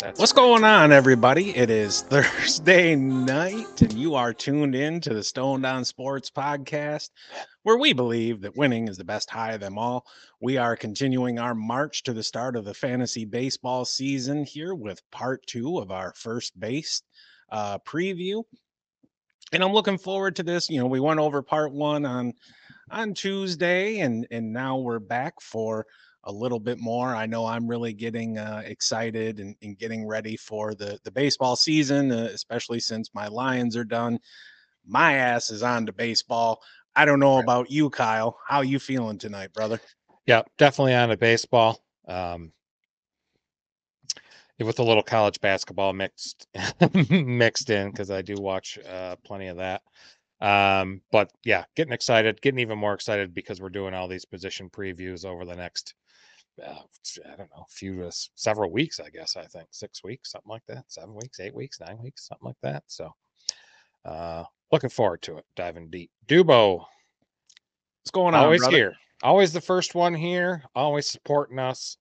That's What's going on, everybody? It is Thursday night, and you are tuned in to the Stone Down Sports Podcast, where we believe that winning is the best high of them all. We are continuing our march to the start of the fantasy baseball season here with part two of our first base uh, preview. And I'm looking forward to this. You know, we went over part one on on Tuesday, and and now we're back for a little bit more. I know I'm really getting uh, excited and, and, getting ready for the the baseball season, uh, especially since my Lions are done. My ass is on to baseball. I don't know about you, Kyle. How you feeling tonight, brother? Yeah, definitely on to baseball. Um, with a little college basketball mixed mixed in because I do watch uh, plenty of that. Um, but yeah, getting excited, getting even more excited because we're doing all these position previews over the next uh, I don't know, a few uh, several weeks, I guess. I think six weeks, something like that, seven weeks, eight weeks, nine weeks, something like that. So, uh, looking forward to it. Diving deep. Dubo, what's going on? Always brother? here. Always the first one here. Always supporting us,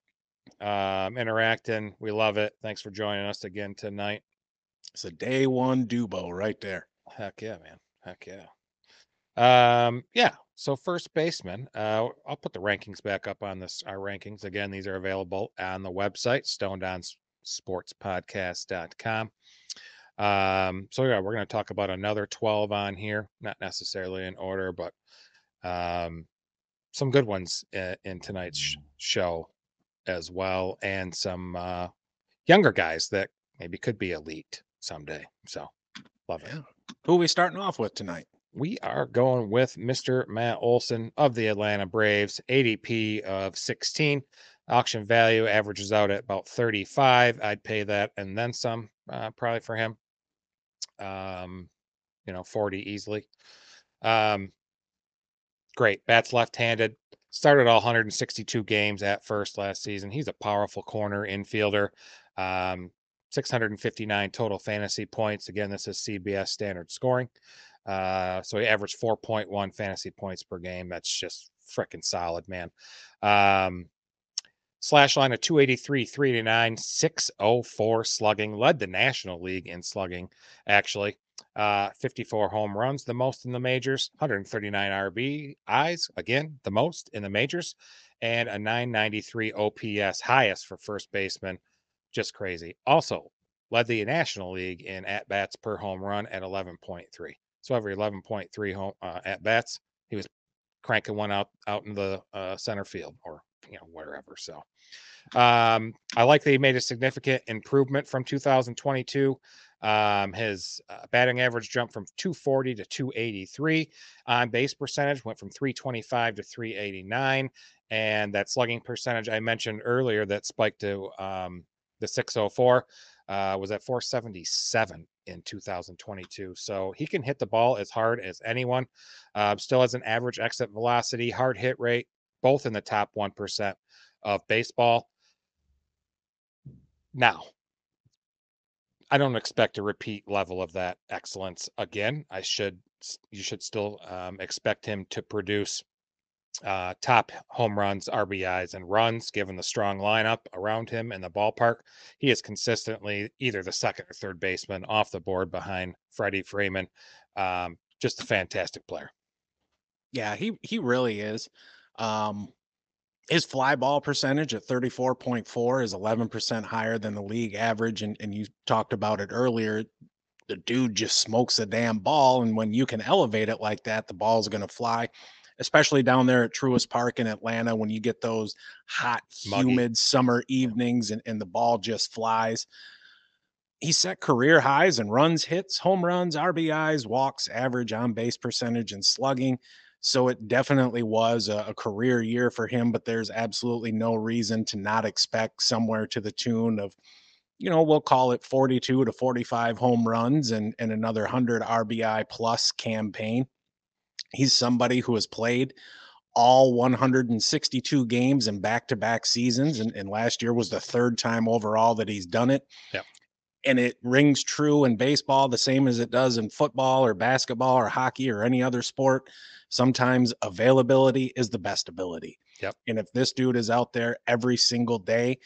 um, interacting. We love it. Thanks for joining us again tonight. It's a day one Dubo right there. Heck yeah, man. Heck yeah. Um, yeah. So first baseman, uh, I'll put the rankings back up on this. Our rankings again; these are available on the website stonedownsportspodcast.com. Um, so yeah, we're going to talk about another 12 on here, not necessarily in order, but um, some good ones in, in tonight's sh- show as well, and some uh, younger guys that maybe could be elite someday. So love it. Yeah. Who are we starting off with tonight? We are going with Mr. Matt Olson of the Atlanta Braves, ADP of 16. Auction value averages out at about 35. I'd pay that and then some, uh, probably for him. Um, you know, 40 easily. Um, great. Bats left handed. Started all 162 games at first last season. He's a powerful corner infielder. Um, 659 total fantasy points. Again, this is CBS standard scoring. Uh, so he averaged 4.1 fantasy points per game. That's just freaking solid, man. Um, slash line of 283, 389, 604 slugging, led the National League in slugging, actually. Uh, 54 home runs, the most in the majors, 139 RBIs, again, the most in the majors, and a 993 OPS, highest for first baseman. Just crazy. Also, led the National League in at bats per home run at 11.3. So every 11.3 home uh, at bats, he was cranking one out out in the uh, center field or you know wherever. So um, I like that he made a significant improvement from 2022. Um, his uh, batting average jumped from 240 to 283. On base percentage went from 325 to 389, and that slugging percentage I mentioned earlier that spiked to um, the 604 uh, was at 477 in 2022. So he can hit the ball as hard as anyone. Uh, still has an average exit velocity, hard hit rate, both in the top 1% of baseball. Now, I don't expect a repeat level of that excellence again. I should, you should still um, expect him to produce uh, top home runs, RBIs, and runs, given the strong lineup around him in the ballpark. He is consistently either the second or third baseman off the board behind Freddie Freeman. Um, just a fantastic player. Yeah, he he really is. Um, his fly ball percentage at 34.4 is 11% higher than the league average. And, and you talked about it earlier. The dude just smokes a damn ball. And when you can elevate it like that, the ball's going to fly especially down there at Truist Park in Atlanta when you get those hot, Muggy. humid summer evenings and, and the ball just flies. He set career highs and runs, hits, home runs, RBIs, walks, average on base percentage, and slugging. So it definitely was a, a, career year for him, but there's absolutely no reason to not expect somewhere to the tune of, you know, we'll call it 42 to 45 home runs and, and another 100 RBI plus campaign. He's somebody who has played all 162 games in back-to-back seasons, and, and last year was the third time overall that he's done it. Yeah. And it rings true in baseball the same as it does in football or basketball or hockey or any other sport. Sometimes availability is the best ability. Yep. And if this dude is out there every single day,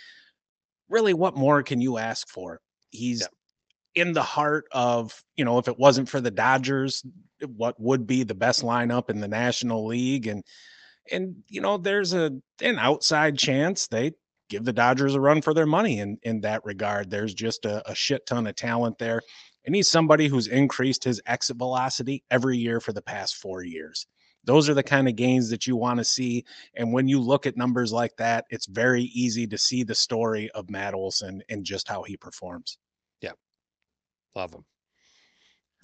really, what more can you ask for? He's in the heart of, you know, if it wasn't for the Dodgers, what would be the best lineup in the National League and and you know, there's a an outside chance they give the Dodgers a run for their money in in that regard. There's just a, a shit ton of talent there. And he's somebody who's increased his exit velocity every year for the past four years. Those are the kind of gains that you want to see. And when you look at numbers like that, it's very easy to see the story of Matt Olson and just how he performs. Yeah. Love him.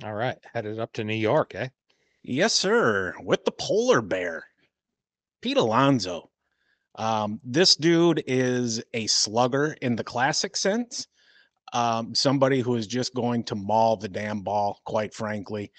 All right, headed up to New York, eh? Yes, sir. With the polar bear, Pete Alonso. Um, this dude is a slugger in the classic sense. Um, somebody who is just going to maul the damn ball, quite frankly.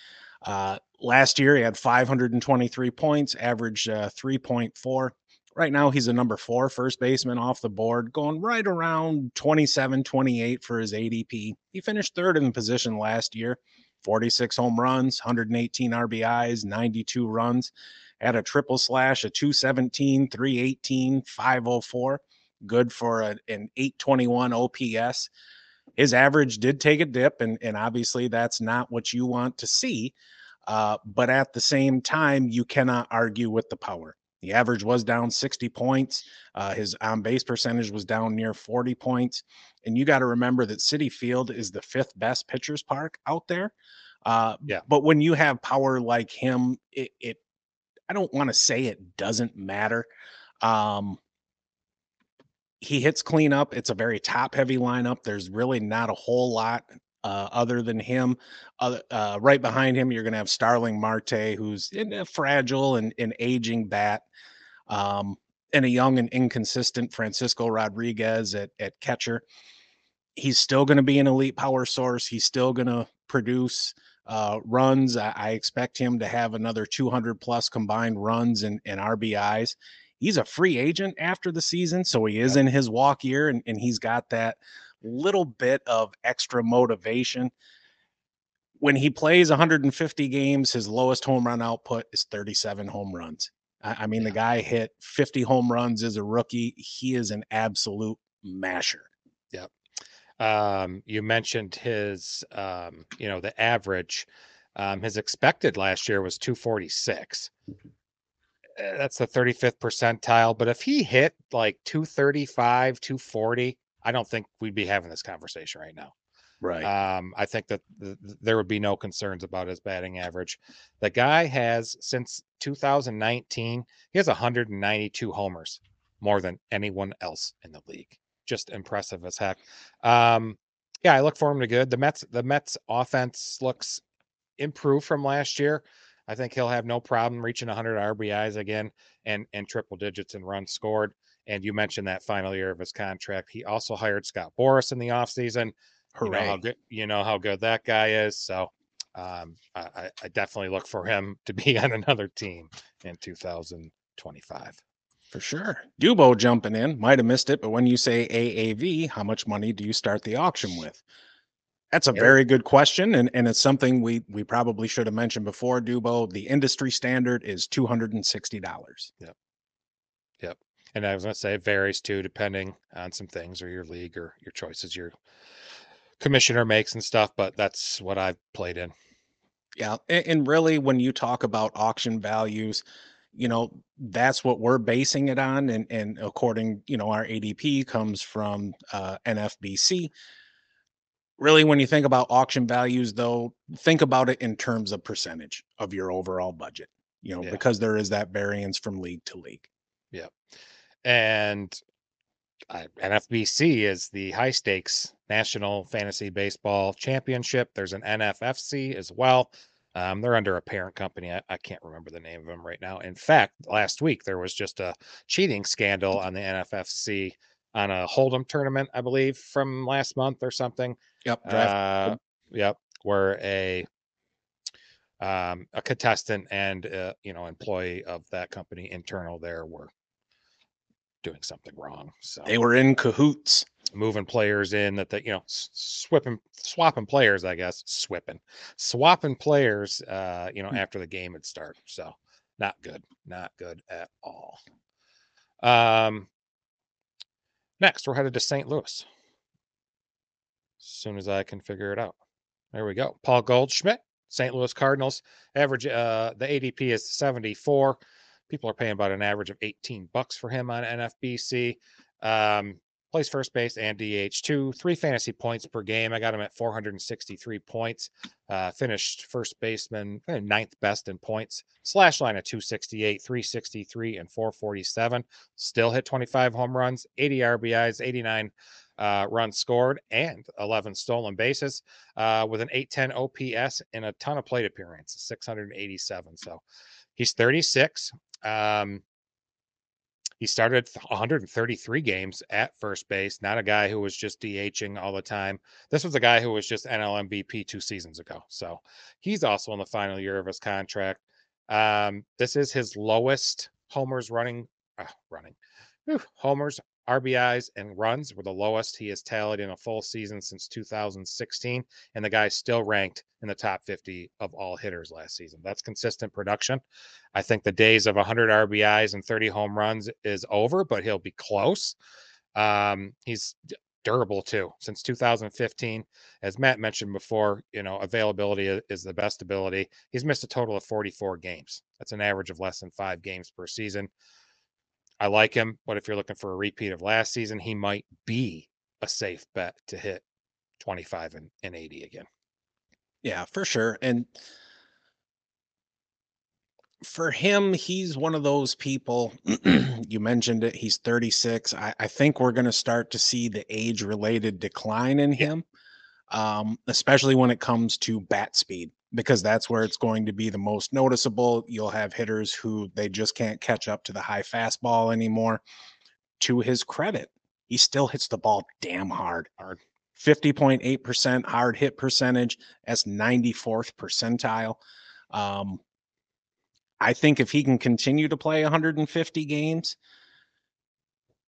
Uh, last year, he had 523 points, averaged uh, 3.4. Right now, he's a number four first baseman off the board, going right around 27, 28 for his ADP. He finished third in the position last year, 46 home runs, 118 RBIs, 92 runs, had a triple slash, a 217, 318, 504, good for a, an 821 OPS. His average did take a dip, and, and obviously that's not what you want to see. Uh, but at the same time, you cannot argue with the power. The average was down 60 points. Uh, his on base percentage was down near 40 points. And you got to remember that Citi Field is the fifth best pitchers park out there. Uh, yeah. But when you have power like him, it, it I don't want to say it doesn't matter. Um, he hits cleanup. It's a very top heavy lineup. There's really not a whole lot uh, other than him. Uh, uh, right behind him, you're going to have Starling Marte, who's in a fragile and, and aging bat, um, and a young and inconsistent Francisco Rodriguez at, at catcher. He's still going to be an elite power source. He's still going to produce uh, runs. I, I, expect him to have another 200 plus combined runs and, and RBIs. He's a free agent after the season, so he is in his walk year, and, and he's got that little bit of extra motivation. When he plays 150 games, his lowest home run output is 37 home runs. I, I mean, yeah. the guy hit 50 home runs as a rookie. He is an absolute masher. Yep. Um, you mentioned his, um, you know, the average. Um, his expected last year was 246. Eh, that's the 35th percentile. But if he hit like 235, 240, I don't think we'd be having this conversation right now. Right. Um, I think that th- there would be no concerns about his batting average. The guy has since 2019, he has 192 homers, more than anyone else in the league. Just impressive as heck. Um, yeah, I look for him to good. The Mets, the Mets offense looks improved from last year. I think he'll have no problem reaching 100 RBIs again and and triple digits in runs scored. And you mentioned that final year of his contract. He also hired Scott Boras in the offseason. You know how good you know how good that guy is. So um, I, I definitely look for him to be on another team in 2025. For sure. Dubo jumping in. Might have missed it, but when you say AAV, how much money do you start the auction with? That's a very good question, and, and it's something we we probably should have mentioned before. Dubo, the industry standard is two hundred and sixty dollars. Yep. Yep. And I was going to say it varies too, depending on some things or your league or your choices your commissioner makes and stuff. But that's what I've played in. Yeah, and, really, when you talk about auction values, you know that's what we're basing it on, and and according, you know, our ADP comes from uh, NFBC. Really, when you think about auction values, though, think about it in terms of percentage of your overall budget. You know, yeah. because there is that variance from league to league. Yeah and uh, NFBC is the high stakes National Fantasy Baseball Championship. There's an NFFC as well. Um, they're under a parent company. I, I, can't remember the name of them right now. In fact, last week there was just a cheating scandal on the NFFC on a Hold'em tournament, I believe, from last month or something. Yep. Uh, yep. Where a um, a contestant and uh, you know employee of that company internal there were doing something wrong. So they were in cahoots, moving players in that they, you know, swapping swapping players, I guess, swapping swapping players, uh, you know, hmm. after the game had started. So not good, not good at all. Um, Next, we're headed to St. Louis. As soon as I can figure it out. There we go. Paul Goldschmidt, St. Louis Cardinals. Average uh the ADP is 74. People are paying about an average of 18 bucks for him on NFBC. Um, plays first base and DH2, three fantasy points per game. I got him at 463 points. Uh, finished first baseman, eh, ninth best in points. Slash line at 268, 363, and 447. Still hit 25 home runs, 80 RBIs, 89 uh, runs scored, and 11 stolen bases uh, with an 810 OPS and a ton of plate appearances, 687. So he's 36. Um, he started 133 games at first base, not a guy who was just DHing all the time. This was a guy who was just NL MVP two seasons ago. So he's also in the final year of his contract. Um, this is his lowest homers running, uh, running, whew, homers RBIs and runs were the lowest he has tallied in a full season since 2016. And the guy still ranked in the top 50 of all hitters last season. That's consistent production. I think the days of 100 RBIs and 30 home runs is over, but he'll be close. Um, he's durable too since 2015 as matt mentioned before you know availability is the best ability he's missed a total of 44 games that's an average of less than five games per season I like him, but if you're looking for a repeat of last season, he might be a safe bet to hit 25 and, and 80 again. Yeah, for sure. And for him, he's one of those people. you mentioned it. He's 36. I, I think we're going to start to see the age related decline in him, um, especially when it comes to bat speed because that's where it's going to be the most noticeable. You'll have hitters who they just can't catch up to the high fastball anymore. To his credit, he still hits the ball damn hard. Hard. 50.8% hard hit percentage. That's 94th percentile. Um, I think if he can continue to play 150 games,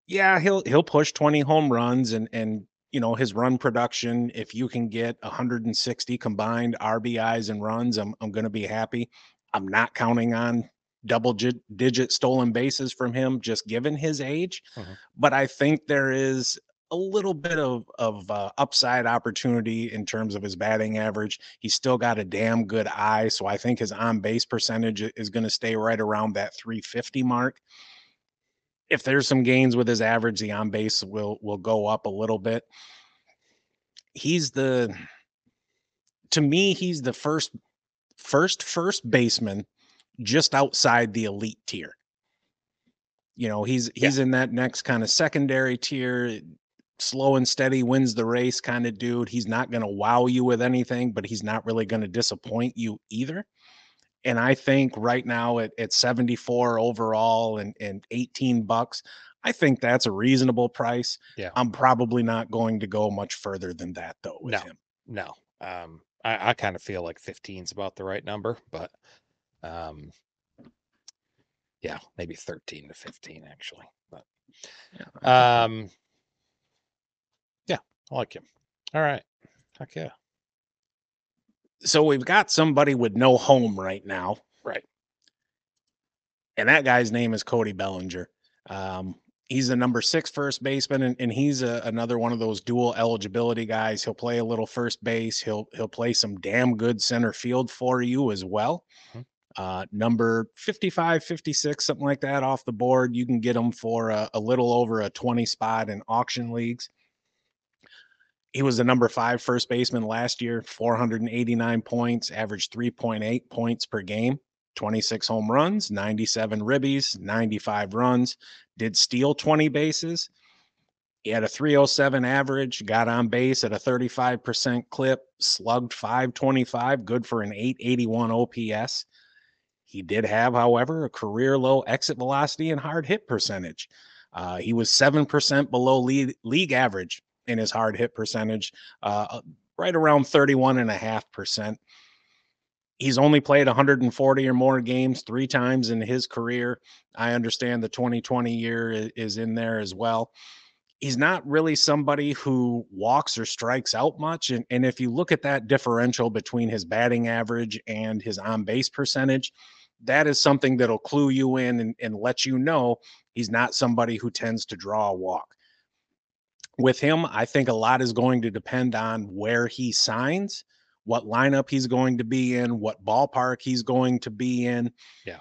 yeah, he'll he'll push 20 home runs and and you know his run production if you can get 160 combined rbis and runs i'm, I'm going to be happy i'm not counting on double digit stolen bases from him just given his age mm-hmm. but i think there is a little bit of of uh, upside opportunity in terms of his batting average. He's still got a damn good eye, so I think his on base percentage is going to stay right around that 350 mark. If there's some gains with his average, the on base will will go up a little bit he's the to me he's the first first first baseman just outside the elite tier. You know, he's he's yeah. in that next kind of secondary tier, slow and steady wins the race kind of dude. He's not going to wow you with anything, but he's not really going to disappoint you either. And I think right now at, at 74 overall and, and 18 bucks, I think that's a reasonable price. Yeah. I'm probably not going to go much further than that though with no, him. No. Um, I, I kind of feel like 15 is about the right number, but um, yeah, maybe 13 to 15 actually. But yeah, um, yeah, I like him. All right. Heck yeah. So we've got somebody with no home right now. Right. And that guy's name is Cody Bellinger. Um, he's a number six first baseman, and, and he's a, another one of those dual eligibility guys. He'll play a little first base. He'll he'll play some damn good center field for you as well. Mm-hmm. Uh, number 55, 56, something like that off the board. You can get him for a, a little over a 20 spot in auction leagues. He was the number five first baseman last year, 489 points, averaged 3.8 points per game. 26 home runs, 97 ribbies, 95 runs, did steal 20 bases. He had a 307 average, got on base at a 35% clip, slugged 525, good for an 881 OPS. He did have, however, a career low exit velocity and hard hit percentage. Uh, he was 7% below league, league average in his hard hit percentage, uh, right around 31.5% he's only played 140 or more games three times in his career. I understand the 2020 year is in there as well. He's not really somebody who walks or strikes out much. And, and if you look at that differential between his batting average and his on base percentage, that is something that'll clue you in and, and let you know he's not somebody who tends to draw a walk. With him, I think a lot is going to depend on where he signs, what lineup he's going to be in, what ballpark he's going to be in. Yeah.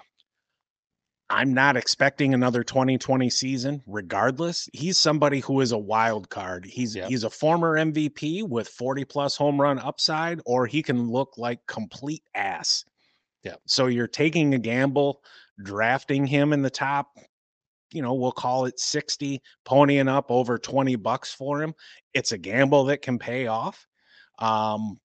I'm not expecting another 2020 season regardless. He's somebody who is a wild card. He's Yep. he's a former MVP with 40 plus home run upside or he can look like complete ass. Yeah. So you're taking a gamble drafting him in the top you know, we'll call it 60, ponying up over 20 bucks for him. It's a gamble that can pay off. Um,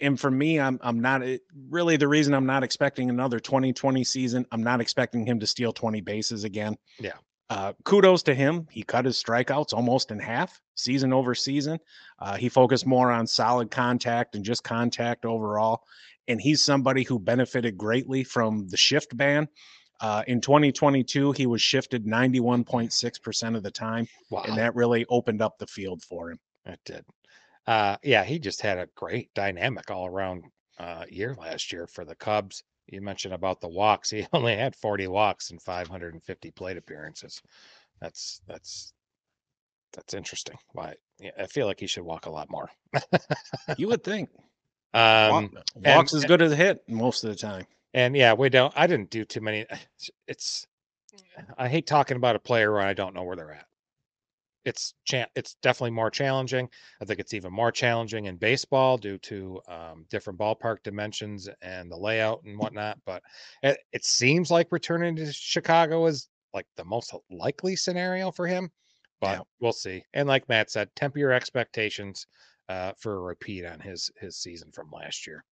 and for me, I'm I'm not really the reason I'm not expecting another 2020 season. I'm not expecting him to steal 20 bases again. Yeah. Uh, kudos to him. He cut his strikeouts almost in half, season over season. Uh, he focused more on solid contact and just contact overall. And he's somebody who benefited greatly from the shift ban. Uh, in 2022, he was shifted 91.6% of the time, Wow. and that really opened up the field for him. It did. Uh, yeah, he just had a great dynamic all around uh, year last year for the Cubs. You mentioned about the walks. He only had 40 walks and 550 plate appearances. That's that's that's interesting. Why? Yeah, I feel like he should walk a lot more. You would think Um, Walk- walks and- as good as a hit most of the time. And yeah, we don't. I didn't do too many. It's. I hate talking about a player when I don't know where they're at. It's cha- It's definitely more challenging. I think it's even more challenging in baseball due to um, different ballpark dimensions and the layout and whatnot. But it, it seems like returning to Chicago is like the most likely scenario for him. But Yeah. we'll see. And like Matt said, temper your expectations uh, for a repeat on his his season from last year.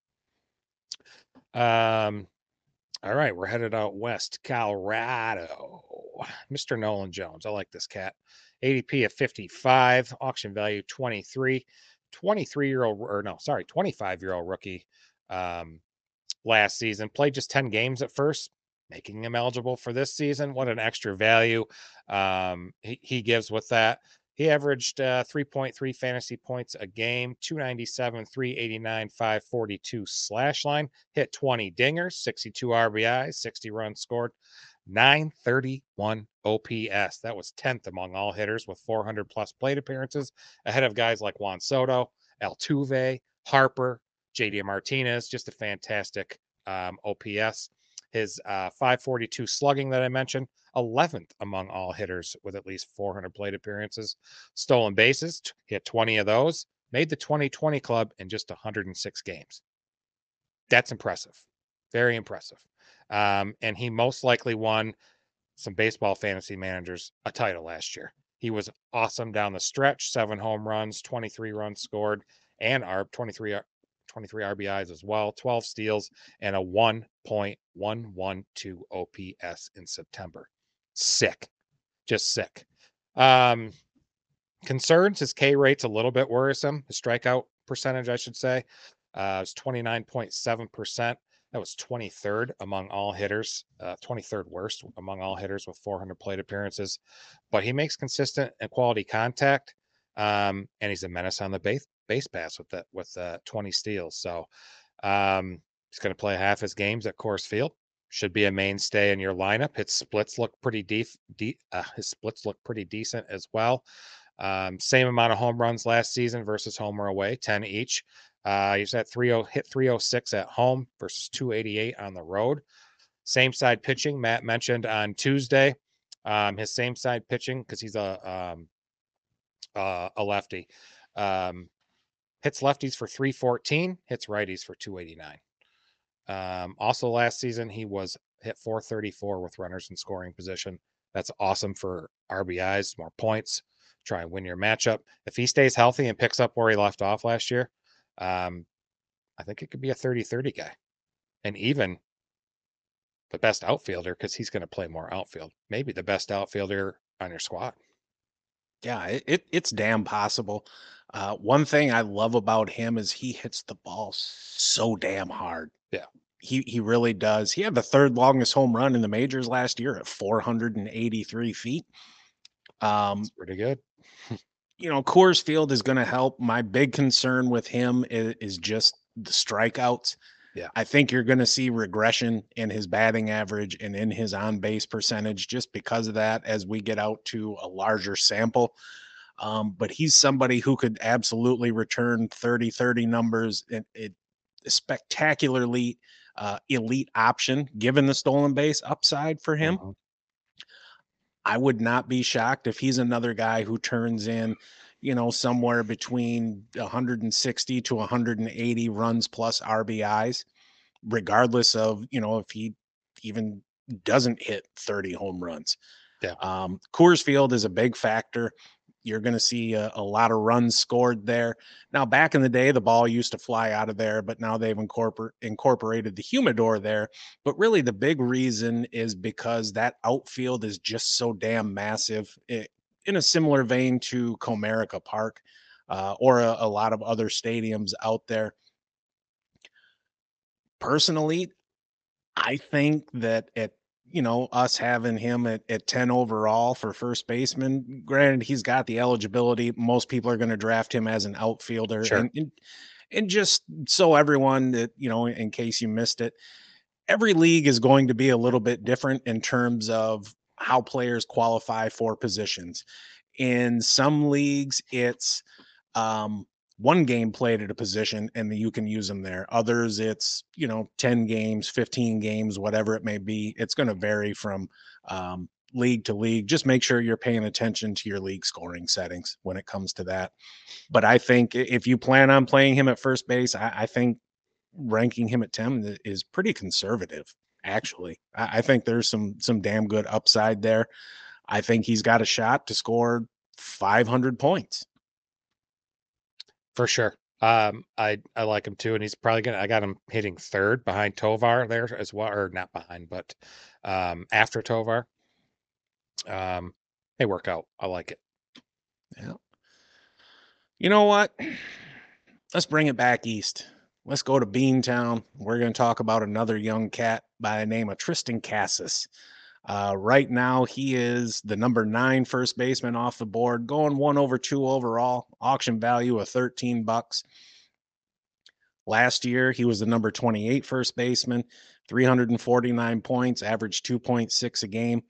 Um, all right, we're headed out west, Colorado. Mr. Nolan Jones. I like this cat. ADP of 55, auction value 23. 23 year old, or no, sorry, 25 year old rookie um, last season. Played just 10 games at first, making him eligible for this season. What an extra value um, he, he gives with that. He averaged uh, 3.3 fantasy points a game, 297, 389, 542 slash line, hit 20 dingers, 62 RBIs, 60 runs scored, 931 OPS. That was 10th among all hitters with 400 plus plate appearances, ahead of guys like Juan Soto, Altuve, Harper, JD Martinez. Just a fantastic um, OPS. His uh, 542 slugging that I mentioned, 11th among all hitters with at least 400 plate appearances. Stolen bases, he had 20 of those. Made the 2020 club in just 106 games. That's impressive. Very impressive. Um, and he most likely won some baseball fantasy managers a title last year. He was awesome down the stretch, seven home runs, 23 runs scored, and our 23 R- 23 RBIs as well, 12 steals, and a 1.112 OPS in September. Sick. Just sick. Um, concerns his K rate's a little bit worrisome. His strikeout percentage, I should say, uh, is 29.7%. That was 23rd among all hitters, uh, 23rd worst among all hitters with 400 plate appearances. But he makes consistent and quality contact, um, and he's a menace on the base base pass with that with uh, 20 steals. So um, he's going to play half his games at Coors Field. Should be a mainstay in your lineup. His splits look pretty deep. De- uh, his splits look pretty decent as well. Um, same amount of home runs last season versus home or away, 10 each. Uh, he's at 30 hit 306 at home versus 288 on the road. Same side pitching, Matt mentioned on Tuesday. Um, his same side pitching because he's a um, uh, a lefty. Um, hits lefties for 314, hits righties for 289. Um, also last season he was hit 434 with runners in scoring position. That's awesome for RBIs, more points. Try and win your matchup. If he stays healthy and picks up where he left off last year, um, I think it could be a 30 30 guy. And even the best outfielder because he's going to play more outfield. Maybe the best outfielder on your squad. Yeah, it, it it's damn possible. Uh, one thing I love about him is he hits the ball so damn hard. Yeah. He he really does. He had the third longest home run in the majors last year at 483 feet. Um, It's pretty good. you know, Coors Field is going to help. My big concern with him is, is just the strikeouts. Yeah. I think you're going to see regression in his batting average and in his on base percentage just because of that as we get out to a larger sample. Um, but he's somebody who could absolutely return 30 30 numbers and it spectacularly uh, elite option given the stolen base upside for him. Mhm. I would not be shocked if he's another guy who turns in, you know, somewhere between 160 to 180 runs plus RBIs, regardless of, you know, if he even doesn't hit 30 home runs. Yeah. Um, Coors Field is a big factor. You're going to see a, a lot of runs scored there. Now, back in the day, the ball used to fly out of there, but now they've incorpor- incorporated the humidor there. But really, the big reason is because that outfield is just so damn massive. It, in a similar vein to Comerica Park uh, or a, a lot of other stadiums out there. Personally, I think that at you know us having him at, at 10 overall for first baseman granted he's got the eligibility most people are going to draft him as an outfielder Sure. and, and and just so everyone that you know in case you missed it every league is going to be a little bit different in terms of how players qualify for positions in some leagues it's um one game played at a position and you can use them there. Others, it's, you know, 10 games, 15 games, whatever it may be. It's going to vary from um, league to league. Just make sure you're paying attention to your league scoring settings when it comes to that. But I think if you plan on playing him at first base, I, I think ranking him at 10 is pretty conservative, actually. I, I think there's some some damn good upside there. I think he's got a shot to score 500 points. For sure. Um, I I like him too, and he's probably gonna. I got him hitting third behind Tovar there as well, or not behind, but um, after Tovar. Um, they work out. I like it. Yeah. You know what? Let's bring it back east. Let's go to Beantown. We're going to talk about another young cat by the name of Triston Casas. Uh, right now, he is the number nine first baseman off the board, going one over two overall, auction value of 13 bucks. Last year, he was the number 28 first baseman, 349 points, averaged 2.6 a game,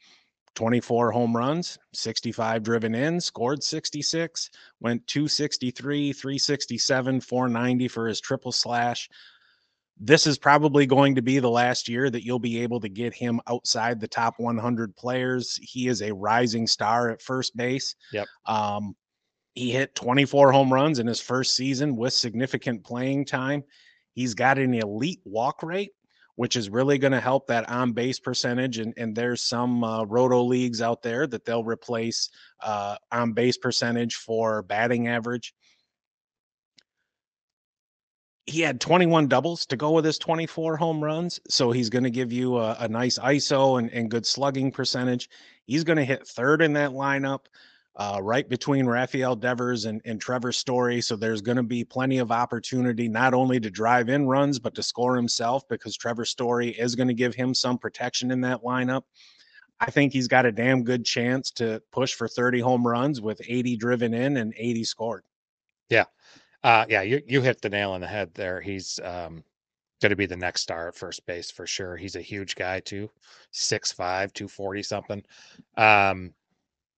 24 home runs, 65 driven in, scored 66, went 263, 367, 490 for his triple slash this is probably going to be the last year that you'll be able to get him outside the top 100 players. He is a rising star at first base. Yep. Um, he hit 24 home runs in his first season with significant playing time. He's got an elite walk rate, which is really going to help that on base percentage. And, and there's some uh, roto leagues out there that they'll replace uh, on base percentage for batting average he had 21 doubles to go with his 24 home runs. So he's going to give you a, a nice ISO and, and, good slugging percentage. He's going to hit third in that lineup, uh, right between Rafael Devers and, and Trevor Story. So there's going to be plenty of opportunity not only to drive in runs, but to score himself because Trevor Story is going to give him some protection in that lineup. I think he's got a damn good chance to push for 30 home runs with 80 driven in and 80 scored. Yeah. Uh, yeah, you you hit the nail on the head there. He's um, going to be the next star at first base for sure. He's a huge guy too, 6'5", 240 something. Um,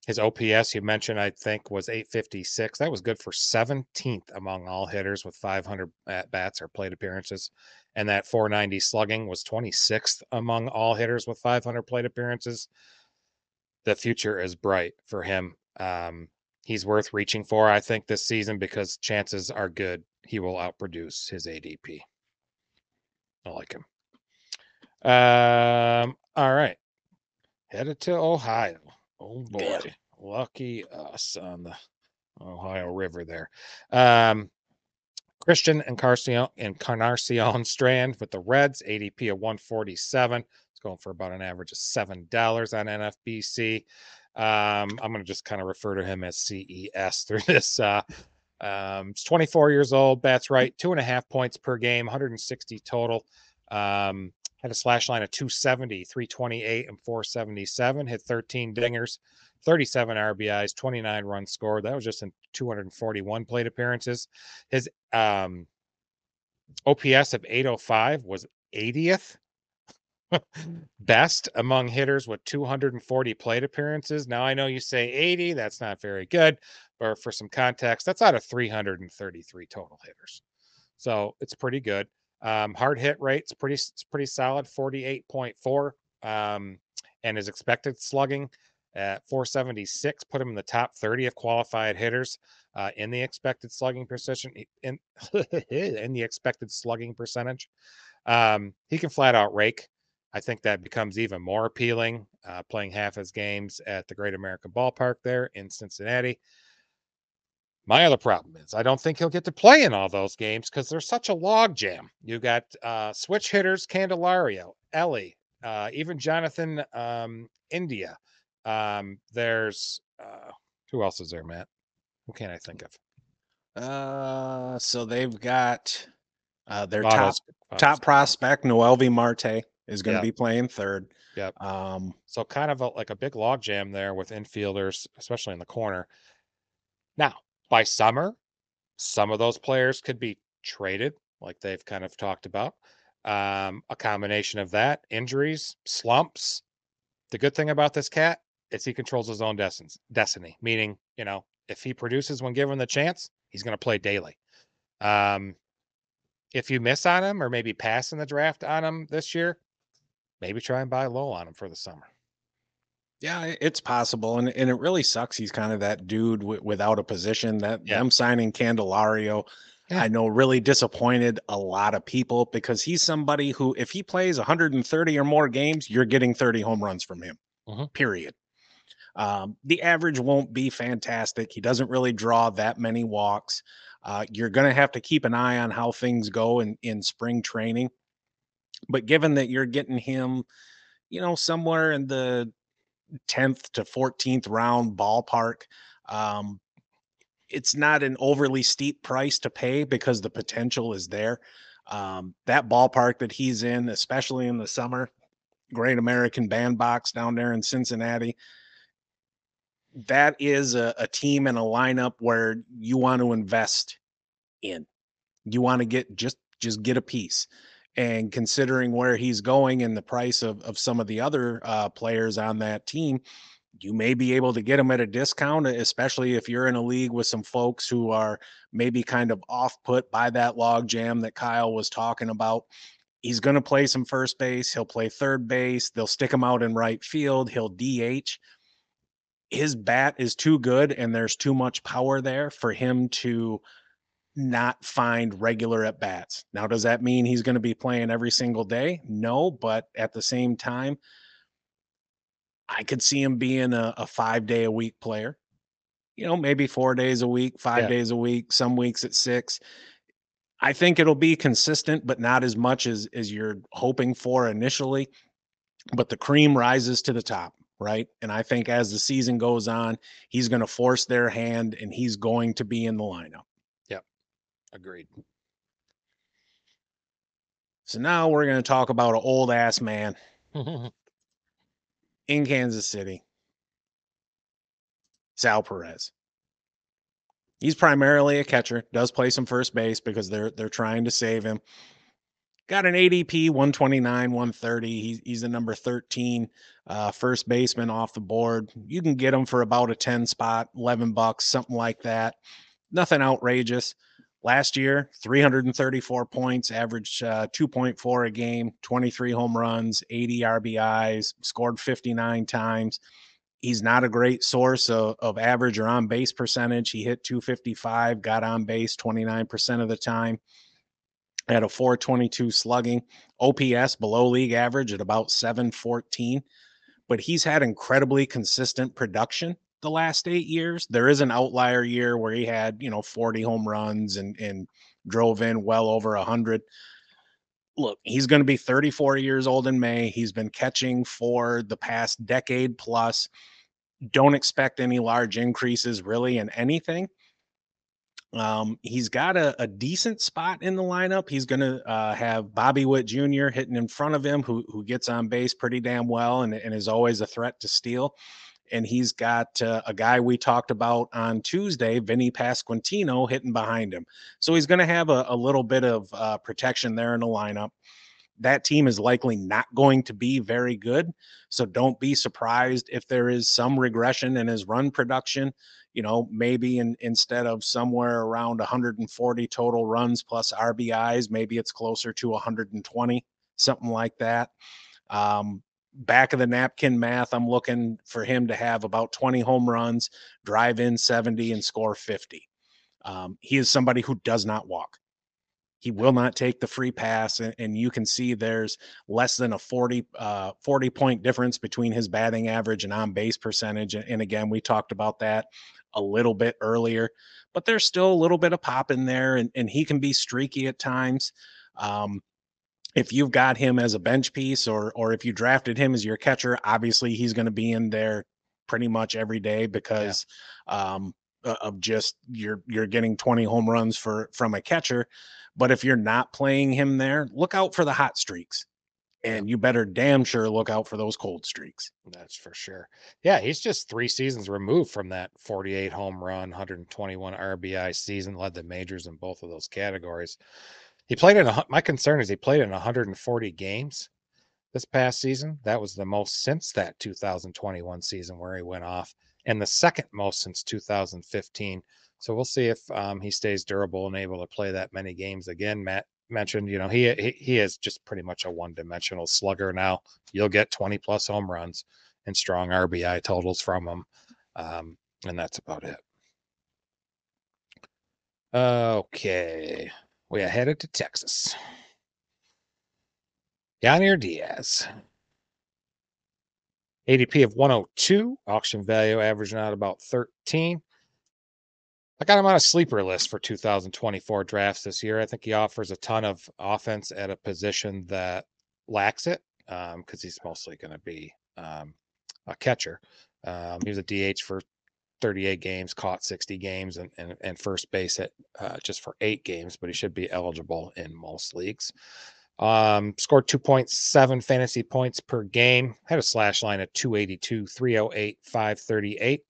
his OPS you mentioned, I think, was 856. That was good for 17th among all hitters with 500 at bats or plate appearances. And that 490 slugging was 26th among all hitters with 500 plate appearances. The future is bright for him. Um, he's worth reaching for, I think, this season because chances are good he will outproduce his ADP. I like him. Um, all right. Headed to Ohio. Oh boy. Yeah. Lucky us on the Ohio River there. Um Christian Encarnacion Encarnacion Strand with the Reds, ADP of 147. It's going for about an average of seven dollars on NFBC. Um, I'm going to just kind of refer to him as CES through this. Uh, um, he's 24 years old, bats right, two and a half points per game, 160 total. Um, had a slash line of 270, 328, and 477. Hit 13 dingers, 37 RBIs, 29 runs scored. That was just in 241 plate appearances. His um, OPS of 805 was 80th best among hitters with 240 plate appearances. Now I know you say 80, that's not very good, but for some context, that's out of 333 total hitters. So it's pretty good. Um, hard hit rate's pretty it's pretty solid, 48.4. Um, and his expected slugging at 476 put him in the top 30 of qualified hitters uh, in the expected slugging precision in in the expected slugging percentage. Um, he can flat out rake. I think that becomes even more appealing uh, playing half his games at the Great American Ballpark there in Cincinnati. My other problem is I don't think he'll get to play in all those games because there's such a log jam. You got uh, switch hitters, Candelario, Elly, uh, even Jonathan um, India. Um, there's uh, who else is there, Matt? Who can I think of? Uh, so they've got uh, their top Votto's top prospect Noelvi Marte is going to Yeah. be playing third. Yep. Um, So kind of a, like a big log jam there with infielders, especially in the corner. Now, by summer, some of those players could be traded, like they've kind of talked about. Um, a combination of that, injuries, slumps. The good thing about this cat is he controls his own destiny, meaning, you know, if he produces when given the chance, he's going to play daily. Um, if you miss on him or maybe pass in the draft on him this year, maybe try and buy low on him for the summer. Yeah, it's possible, and and it really sucks. He's kind of that dude w- without a position. That Yeah. them signing Candelario, Yeah. I know, really disappointed a lot of people because he's somebody who, if he plays 130 or more games, you're getting 30 home runs from him. Mhm. Period. Um, the average won't be fantastic. He doesn't really draw that many walks. Uh, you're going to have to keep an eye on how things go in, in spring training. But given that you're getting him, you know, somewhere in the 10th to 14th round ballpark, um, it's not an overly steep price to pay because the potential is there. Um, that ballpark that he's in, especially in the summer, Great American Bandbox down there in Cincinnati, that is a, a team and a lineup where you want to invest in. You want to get just just get a piece. And considering where he's going and the price of, of some of the other uh, players on that team, you may be able to get him at a discount, especially if you're in a league with some folks who are maybe kind of off put by that log jam that Kyle was talking about. He's going to play some first base. He'll play third base. They'll stick him out in right field. He'll DH. His bat is too good, and there's too much power there for him to not find regular at bats. Now, does that mean he's going to be playing every single day? No, but at the same time, I could see him being a, a five day a week player. You know, maybe four days a week, five Yeah. days a week, some weeks at six. I think it'll be consistent, but not as much as as you're hoping for initially. But the cream rises to the top, right? And I think as the season goes on, he's going to force their hand and he's going to be in the lineup. Agreed. So now we're going to talk about an old ass man in Kansas City, Sal Perez. He's primarily a catcher, does play some first base because they're they're trying to save him. Got an ADP 129, 130. He's he's the number 13 uh, first baseman off the board. You can get him for about a 10 spot, 11 bucks, something like that. Nothing outrageous. Last year, 334 points, averaged uh, 2.4 a game, 23 home runs, 80 RBIs, scored 59 times. He's not a great source of, of average or on base percentage. He hit 255, got on base 29% of the time, had a 422 slugging, OPS below league average at about 714. But he's had incredibly consistent production the last eight years. There is an outlier year where he had, you know, 40 home runs and and drove in well over a 100. Look, he's going to be 34 years old in May. He's been catching for the past decade plus. Don't expect any large increases really in anything. Um, he's got a, a decent spot in the lineup. He's going to uh, have Bobby Witt Jr. hitting in front of him, who who gets on base pretty damn well and, and is always a threat to steal and he's got uh, a guy we talked about on Tuesday, Vinny Pasquantino, hitting behind him. So he's going to have a, a little bit of uh, protection there in the lineup. that team is likely not going to be very good. So don't be surprised if there is some regression in his run production. You know, maybe in, instead of somewhere around 140 total runs plus RBIs, maybe it's closer to 120, something like that. Um, back of the napkin math, I'm looking for him to have about 20 home runs, drive in 70, and score 50. Um, he is somebody who does not walk. He will not take the free pass, and, and you can see there's less than a 40 uh, 40 point difference between his batting average and on base percentage. And again, we talked about that a little bit earlier, but there's still a little bit of pop in there, and, and he can be streaky at times. Um, if you've got him as a bench piece or or if you drafted him as your catcher, obviously he's going to be in there pretty much every day because yeah. um, of just you're you're getting 20 home runs for from a catcher. But if you're not playing him there, look out for the hot streaks. And you better damn sure look out for those cold streaks. That's for sure. Yeah, he's just three seasons removed from that 48 home run, 121 RBI season, led the majors in both of those categories. He played in a, my concern is he played in 140 games this past season. That was the most since that 2021 season where he went off, and the second most since 2015. So we'll see if um, he stays durable and able to play that many games again. Matt mentioned, you know, he he, he is just pretty much a one-dimensional slugger now. You'll get 20 plus home runs and strong RBI totals from him, um, and that's about it. Okay, we are headed to Texas. Yainer Diaz. ADP of 102, auction value averaging out about 13. I got him on a sleeper list for 2024 drafts this year. I think he offers a ton of offense at a position that lacks it because um, he's mostly going to be um, a catcher. Um, he was a DH for 38 games, caught 60 games, and, and, and first base at uh, just for eight games, but he should be eligible in most leagues. Um, scored 2.7 fantasy points per game, had a slash line of 282, 308, 538.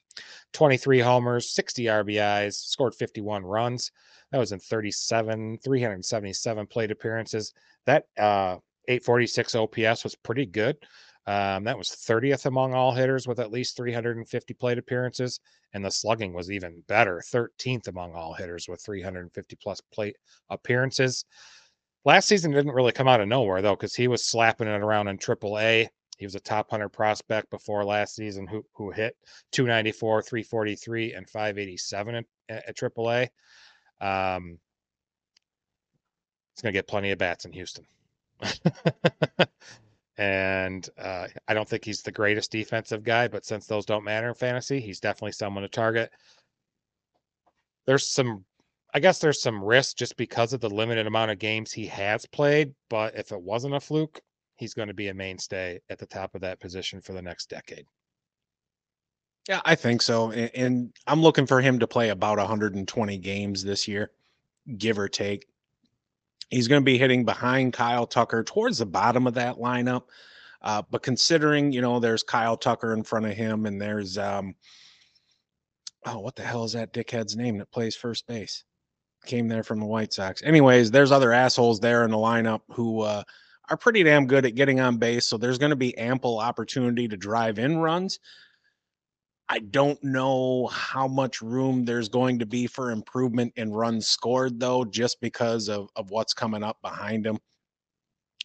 23 homers, 60 RBIs, scored 51 runs. That was in 37, 377 plate appearances. That uh, 846 OPS was pretty good. Um, that was 30th among all hitters with at least 350 plate appearances. And the slugging was even better, 13th among all hitters with 350 plus plate appearances. Last season didn't really come out of nowhere, though, because he was slapping it around in AAA. He was a top 100 prospect before last season who, who hit 294, 343, and 587 at, at AAA. Um, he's going to get plenty of bats in Houston. and uh, I don't think he's the greatest defensive guy, but since those don't matter in fantasy, he's definitely someone to target. There's some, I guess there's some risk just because of the limited amount of games he has played. But if it wasn't a fluke, he's going to be a mainstay at the top of that position for the next decade. Yeah, I think so. And, I'm looking for him to play about 120 games this year, give or take. He's going to be hitting behind Kyle Tucker towards the bottom of that lineup. Uh, but considering, you know, there's Kyle Tucker in front of him and there's, um, oh, what the hell is that dickhead's name that plays first base? Came there from the White Sox. Anyways, there's other assholes there in the lineup who, uh, are pretty damn good at getting on base. So there's going to be ample opportunity to drive in runs. I don't know how much room there's going to be for improvement in runs scored, though, just because of, of what's coming up behind him.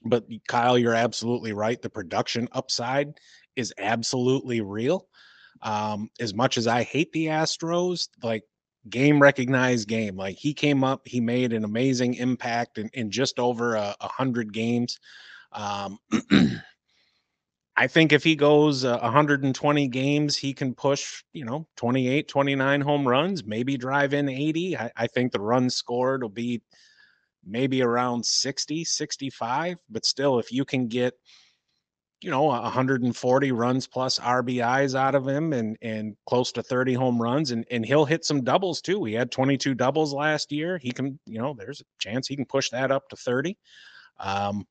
But Kyle, you're absolutely right. The production upside is absolutely real. Um, as much as I hate the Astros, like game recognized game. Like he came up, he made an amazing impact in, in just over a, hundred games. Um, I think if he goes uh, 120 games, he can push, you know, 28, 29 home runs, maybe drive in 80. I, I think the runs scored will be maybe around 60, 65. But still, if you can get you know 140 runs plus RBIs out of him and and close to 30 home runs and and he'll hit some doubles too. He had 22 doubles last year. He can, you know, there's a chance he can push that up to 30. Um,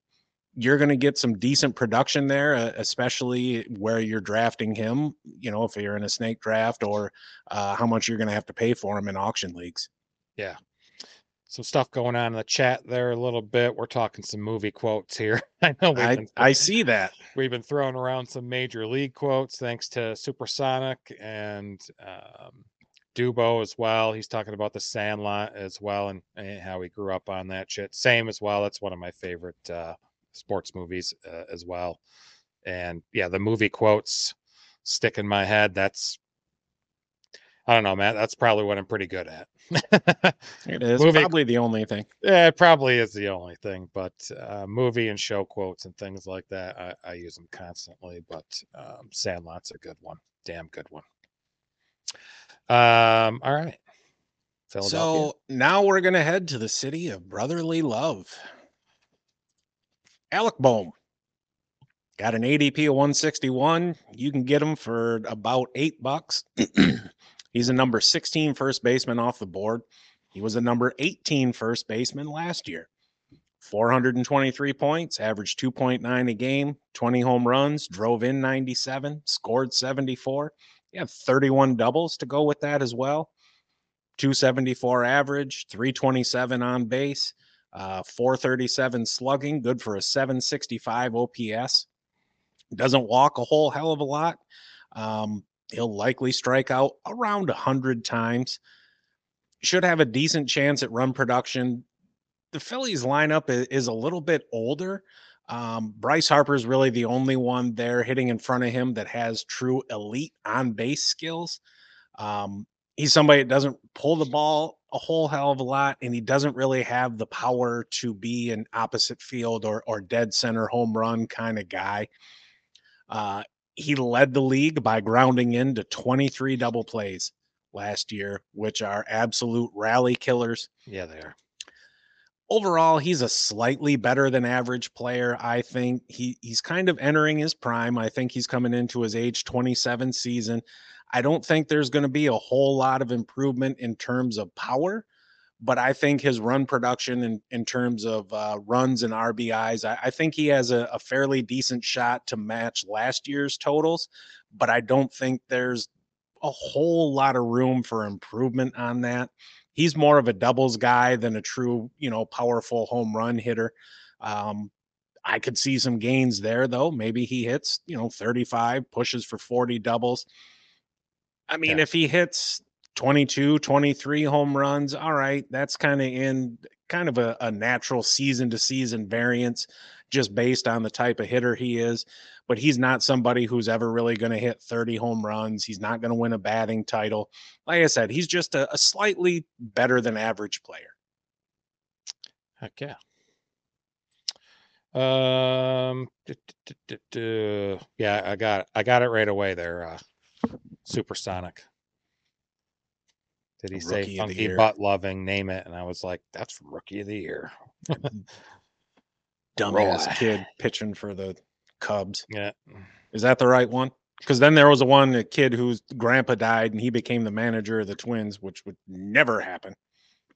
you're going to get some decent production there, uh, especially where you're drafting him. You know, if you're in a snake draft or uh, how much you're going to have to pay for him in auction leagues. Yeah, some stuff going on in the chat there a little bit. We're talking some movie quotes here. I know I, been I see that. we've been throwing around some major league quotes thanks to Supersonic and um, Dubo as well. He's talking about the Sandlot as well and, and how he grew up on that shit. Same as well. That's one of my favorite uh, sports movies uh, as well. And yeah, the movie quotes stick in my head. That's I don't know, man. That's probably what I'm pretty good at. It is Movie- probably the only thing. Yeah, it probably is the only thing, but uh, movie and show quotes and things like that, I, I use them constantly. But um, Sandlot's a good one, damn good one. Um, all right, So now we're gonna head to the city of brotherly love. Alec Bohm got an ADP of 161. You can get him for about eight bucks. He's a number 16 first baseman off the board. He was a number 18 first baseman last year. 423 points, averaged 2.9 a game, 20 home runs, drove in 97, scored 74. You have 31 doubles to go with that as well. 274 average, 327 on base, uh, 437 slugging, good for a 765 OPS. Doesn't walk a whole hell of a lot. Um, he'll likely strike out around 100 times. Should have a decent chance at run production. The Phillies lineup i- is a little bit older. Um, Bryce Harper is really the only one there hitting in front of him that has true elite on base skills. Um, he's somebody that doesn't pull the ball a whole hell of a lot, and he doesn't really have the power to be an opposite field or or dead center home run kind of guy. Uh, he led the league by grounding into 23 double plays last year, which are absolute rally killers yeah, they are. overall he's a slightly better than average player i think he he's kind of entering his prime i think he's coming into his age 27 season i don't think there's going to be a whole lot of improvement in terms of power but i think his run production in, in terms of uh, runs and rbis I, I think he has a, a fairly decent shot to match last year's totals but i don't think there's a whole lot of room for improvement on that he's more of a doubles guy than a true, you know, powerful home run hitter. Um, I could see some gains there though. Maybe he hits, you know, 35, pushes for 40 doubles. I mean, Yeah. if he hits 22, 23 home runs, all right, that's kind of in kind of a, a natural season to season variance just based on the type of hitter he is. But he's not somebody who's ever really going to hit 30 home runs. He's not going to win a batting title like I said, he's just a, a slightly better than average player. Heck yeah. Um, yeah, I got it. I got it right away there. Uh, supersonic. Did he say Rookie of the funky year. butt loving? Name it, and I was like, "That's rookie of the year." Dumbass Roy. kid pitching for the Cubs. Yeah, Is that the right one? Because then there was a one, a kid whose grandpa died and he became the manager of the Twins, which would never happen.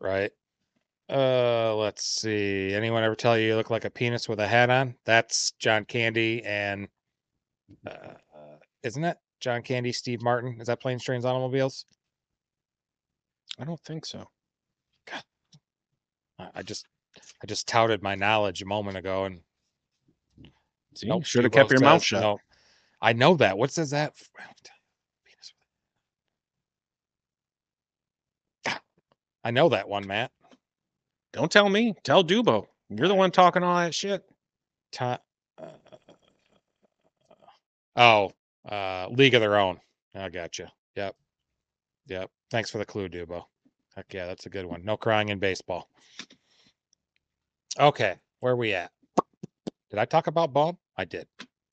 right. Uh, let's see. Anyone ever tell you you look like a penis with a hat on? That's John Candy and uh, uh, isn't it John Candy, Steve Martin? Is that Planes, Trains, Automobiles? I don't think so. I I just I just touted my knowledge a moment ago and See, nope, should have kept your mouth shut. No, I know that. What says that? I know that one, Matt. Don't tell me. Tell Dubo. You're the one talking all that shit. Ti- uh, oh, uh, League of Their Own. I got you. Yep, yep. Thanks for the clue, Dubo. Heck yeah, that's a good one. No crying in baseball. Okay, where are we at? Did I talk about Bob? I did.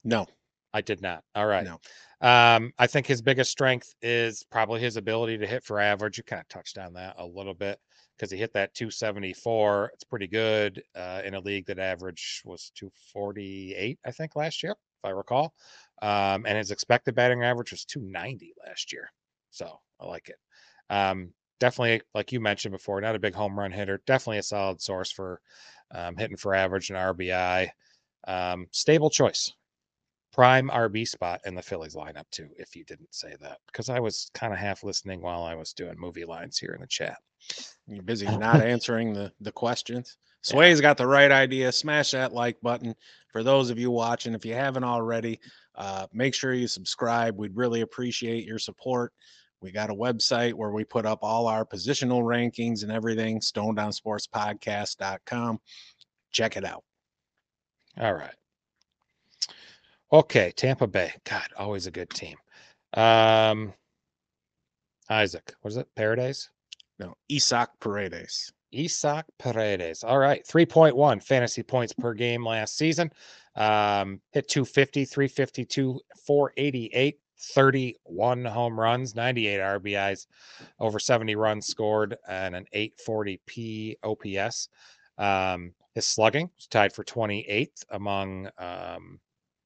No. I did not. All right. No. Um, I think his biggest strength is probably his ability to hit for average. You kind of touched on that a little bit because he hit that 274. It's pretty good uh, in a league that average was 248, I think, last year, if I recall. Um, and his expected batting average was 290 last year. So I like it. Um, definitely, like you mentioned before, not a big home run hitter. Definitely a solid source for um, hitting for average and RBI. Um, stable choice. prime RB spot in the Phillies lineup too, if you didn't say that, because I was kind of half listening while I was doing movie lines here in the chat. You're busy not answering the the questions. Sway's got the right idea. Smash that like button. For those of you watching, if you haven't already, uh, make sure you subscribe. We'd really appreciate your support. We got a website where we put up all our positional rankings and everything, stonedownsportspodcast.com. Check it out. All right. Okay, Tampa Bay. God, always a good team. Um Isaac, what is it? Paradise? No, Isaac Paredes. Isaac Paredes. All right. 3.1 fantasy points per game last season. Um, hit 250, 352, 488, 31 home runs, 98 RBIs, over 70 runs scored, and an 840p OPS. Um, his slugging was tied for 28th among um,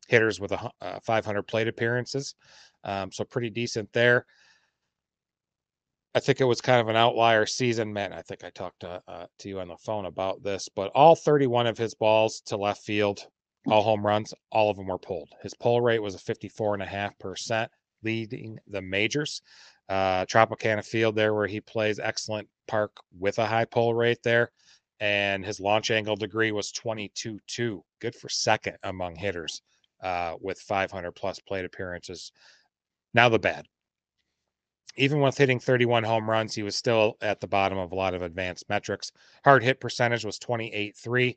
hitters with a, uh, 500 plate appearances. Um, so pretty decent there. I think it was kind of an outlier season, man. I think I talked to uh, to you on the phone about this, but all 31 of his balls to left field, all home runs, all of them were pulled. His pull rate was a 54.5%, leading the majors. Uh, Tropicana Field, there where he plays, excellent park with a high pull rate there. And his launch angle degree was 22 2. Good for second among hitters uh, with 500 plus plate appearances. Now the bad even with hitting 31 home runs, he was still at the bottom of a lot of advanced metrics. Hard hit percentage was 28.3.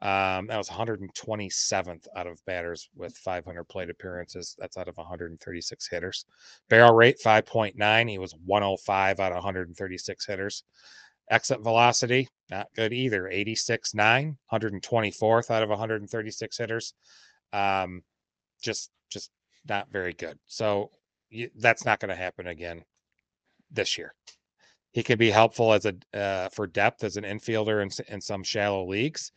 Um, that was 127th out of batters with 500 plate appearances. That's out of 136 hitters. Barrel rate 5.9. He was 105 out of 136 hitters. Exit velocity, not good either. 86.9, 124th out of 136 hitters. Um, just, just not very good. So that's not going to happen again this year. He could be helpful as a uh, for depth as an infielder in, in some shallow leagues,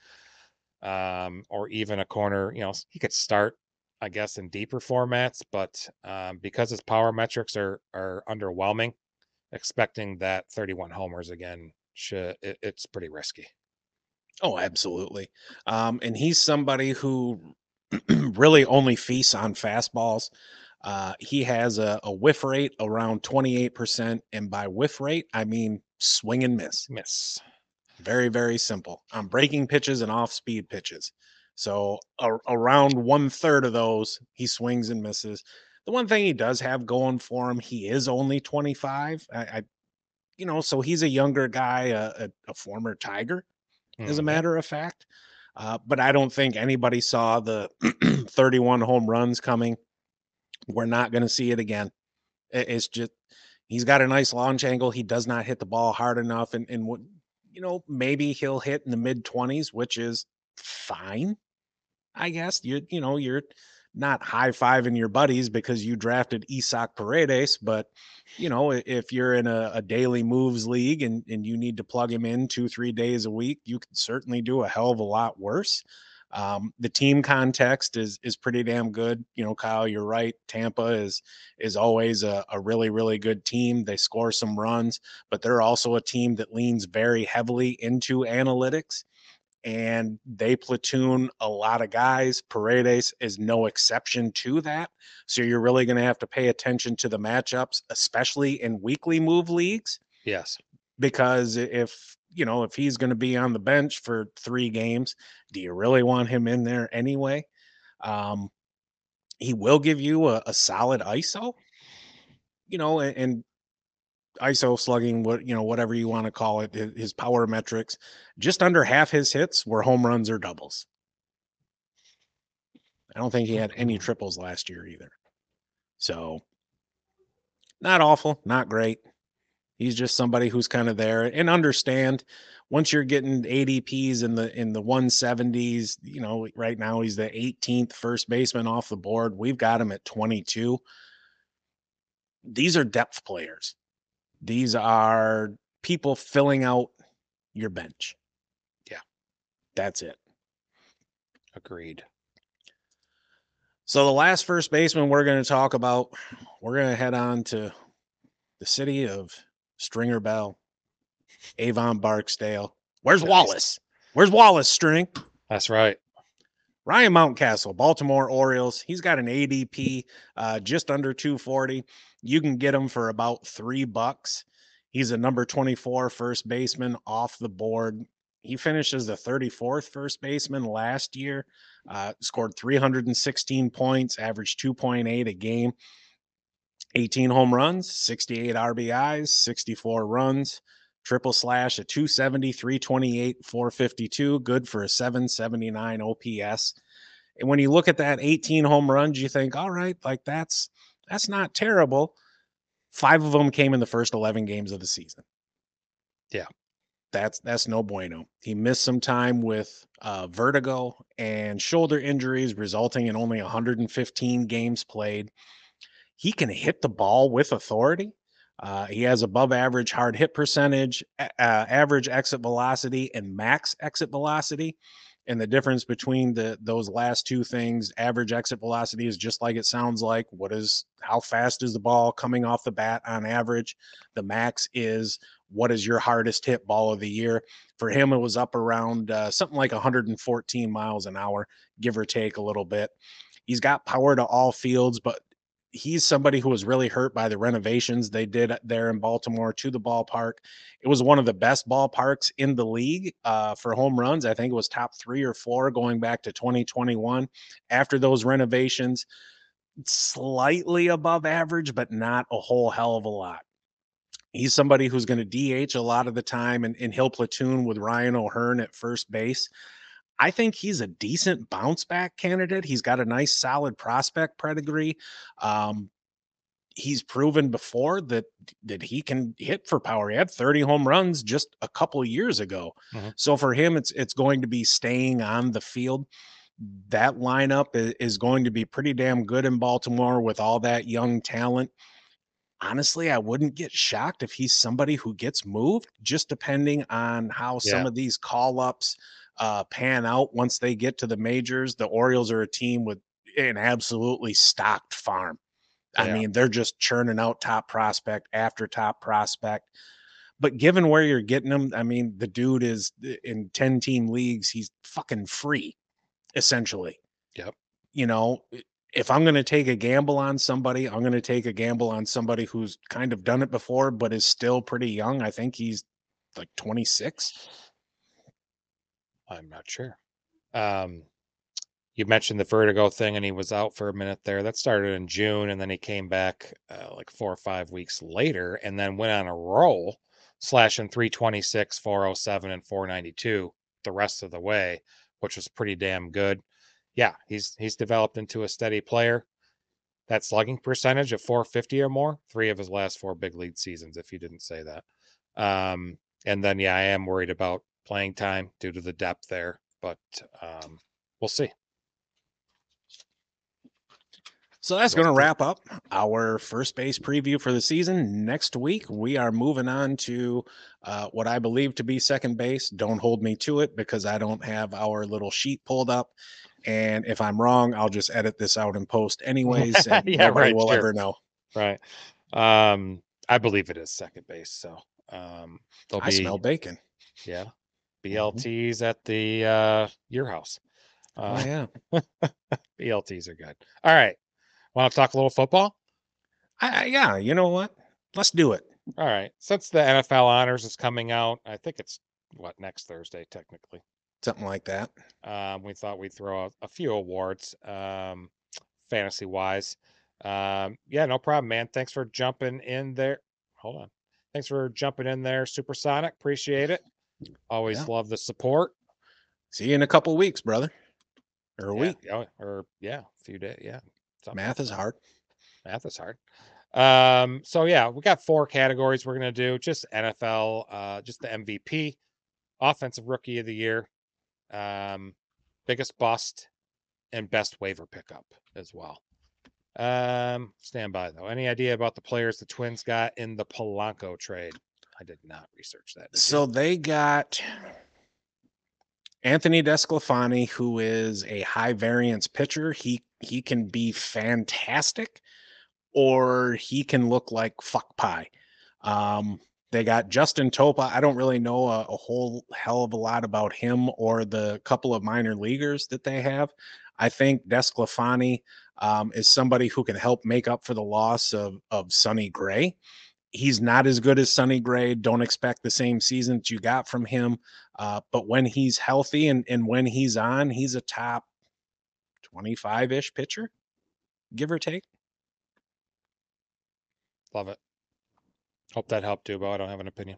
um, or even a corner. You know, he could start, I guess, in deeper formats. But um, because his power metrics are are underwhelming, expecting that 31 homers again should it, it's pretty risky. Oh, absolutely. Um, and he's somebody who really only feasts on fastballs. Uh, he has a, a whiff rate around 28%. And by whiff rate, I mean swing and miss. Miss. Very, very simple. On breaking pitches and off speed pitches. So a, around one third of those, he swings and misses. The one thing he does have going for him, he is only 25. I, I you know, so he's a younger guy, a, a, a former Tiger, mm-hmm. as a mm-hmm. matter of fact. Uh, but I don't think anybody saw the 31 home runs coming. We're not going to see it again. It's just he's got a nice launch angle. He does not hit the ball hard enough, and and what you know maybe he'll hit in the mid twenties, which is fine. I guess you you know you're not high fiving your buddies because you drafted Isaac Paredes, but you know if you're in a, a daily moves league and and you need to plug him in two three days a week, you can certainly do a hell of a lot worse. Um, the team context is is pretty damn good. You know, Kyle, you're right. Tampa is is always a, a really really good team. They score some runs, but they're also a team that leans very heavily into analytics and they platoon a lot of guys. Paredes is no exception to that. So you're really going to have to pay attention to the matchups, especially in weekly move leagues. Yes. Because if you know, if he's going to be on the bench for three games, do you really want him in there anyway? Um, he will give you a, a solid ISO, you know, and, and, ISO slugging, what you know, whatever you want to call it, his power metrics, just under half his hits were home runs or doubles. I don't think he had any triples last year either. So, not awful, not great. He's just somebody who's kind of there and understand once you're getting ADPs in the in the 170s, you know, right now he's the 18th first baseman off the board. We've got him at 22. These are depth players. These are people filling out your bench. Yeah. That's it. Agreed. So the last first baseman we're going to talk about, we're going to head on to the city of Stringer Bell, Avon Barksdale. Where's nice. Wallace? Where's Wallace, String? That's right. Ryan Mountcastle, Baltimore Orioles. He's got an ADP uh, just under 240. You can get him for about three bucks. He's a number 24 first baseman off the board. He finished as the 34th first baseman last year, uh, scored 316 points, averaged 2.8 a game, 18 home runs, 68 RBIs, 64 runs, triple slash a 270, 328, 452, good for a 779 OPS. And when you look at that 18 home runs, you think, all right, like that's that's not terrible. Five of them came in the first 11 games of the season. Yeah. That's that's no bueno. He missed some time with uh, vertigo and shoulder injuries, resulting in only 115 games played. He can hit the ball with authority. Uh, he has above average hard hit percentage, uh, average exit velocity, and max exit velocity. And the difference between the those last two things, average exit velocity is just like it sounds like. What is how fast is the ball coming off the bat on average? The max is what is your hardest hit ball of the year? For him, it was up around uh, something like 114 miles an hour, give or take a little bit. He's got power to all fields, but he's somebody who was really hurt by the renovations they did there in Baltimore to the ballpark. It was one of the best ballparks in the league uh, for home runs. I think it was top three or four going back to 2021. After those renovations, slightly above average, but not a whole hell of a lot. He's somebody who's going to DH a lot of the time, and, and he'll platoon with Ryan O'Hearn at first base. I think he's a decent bounce back candidate. He's got a nice, solid prospect pedigree. Um, he's proven before that that he can hit for power. He had 30 home runs just a couple years ago. Mm-hmm. So for him, it's it's going to be staying on the field. That lineup is, is going to be pretty damn good in Baltimore with all that young talent. Honestly, I wouldn't get shocked if he's somebody who gets moved, just depending on how yeah. some of these call ups uh, pan out once they get to the majors. The Orioles are a team with an absolutely stocked farm. I yeah. mean, they're just churning out top prospect after top prospect. But given where you're getting them, I mean, the dude is uh, in 10 team leagues, he's fucking free, essentially. Yep. You know, if I'm going to take a gamble on somebody, I'm going to take a gamble on somebody who's kind of done it before, but is still pretty young. I think he's like 26. I'm not sure. Um, you mentioned the vertigo thing, and he was out for a minute there. That started in June, and then he came back uh, like four or five weeks later, and then went on a roll, slashing 326, 407, and 492 the rest of the way, which was pretty damn good. Yeah, he's he's developed into a steady player. That slugging percentage of 450 or more, three of his last four big league seasons, if you didn't say that. Um, and then yeah, I am worried about playing time due to the depth there, but um, we'll see. So that's going to wrap up our first base preview for the season. Next week, we are moving on to uh, what I believe to be second base. Don't hold me to it because I don't have our little sheet pulled up. And if I'm wrong, I'll just edit this out and post anyways. And yeah, nobody right, will sure. ever know. Right. Um, I believe it is second base. So um, I be, smell bacon. Yeah. Mm-hmm. BLTs at the uh, your house. Oh, uh, oh yeah, BLTs are good. All right, want to talk a little football? I, yeah, you know what? Let's do it. All right, since the NFL honors is coming out, I think it's what next Thursday technically, something like that. Um, we thought we'd throw a, a few awards, um, fantasy wise. Um, yeah, no problem, man. Thanks for jumping in there. Hold on. Thanks for jumping in there, Supersonic. Appreciate it. Always yeah. love the support. See you in a couple weeks, brother. Or a yeah, week. Yeah, or yeah, a few days. Yeah. Math is hard. Math is hard. Um, so yeah, we got four categories we're gonna do. Just NFL, uh, just the MVP, offensive rookie of the year, um, biggest bust, and best waiver pickup as well. Um, stand by though. Any idea about the players the Twins got in the Polanco trade? I did not research that. So they got Anthony DeSclafani, who is a high variance pitcher. He he can be fantastic, or he can look like fuck pie. Um, They got Justin Topa. I don't really know a, a, whole hell of a lot about him or the couple of minor leaguers that they have. I think DeSclafani um, is somebody who can help make up for the loss of of Sonny Gray. He's not as good as Sonny Gray. Don't expect the same season that you got from him. Uh, but when he's healthy and, and when he's on, he's a top 25 ish pitcher, give or take. Love it. Hope that helped but I don't have an opinion.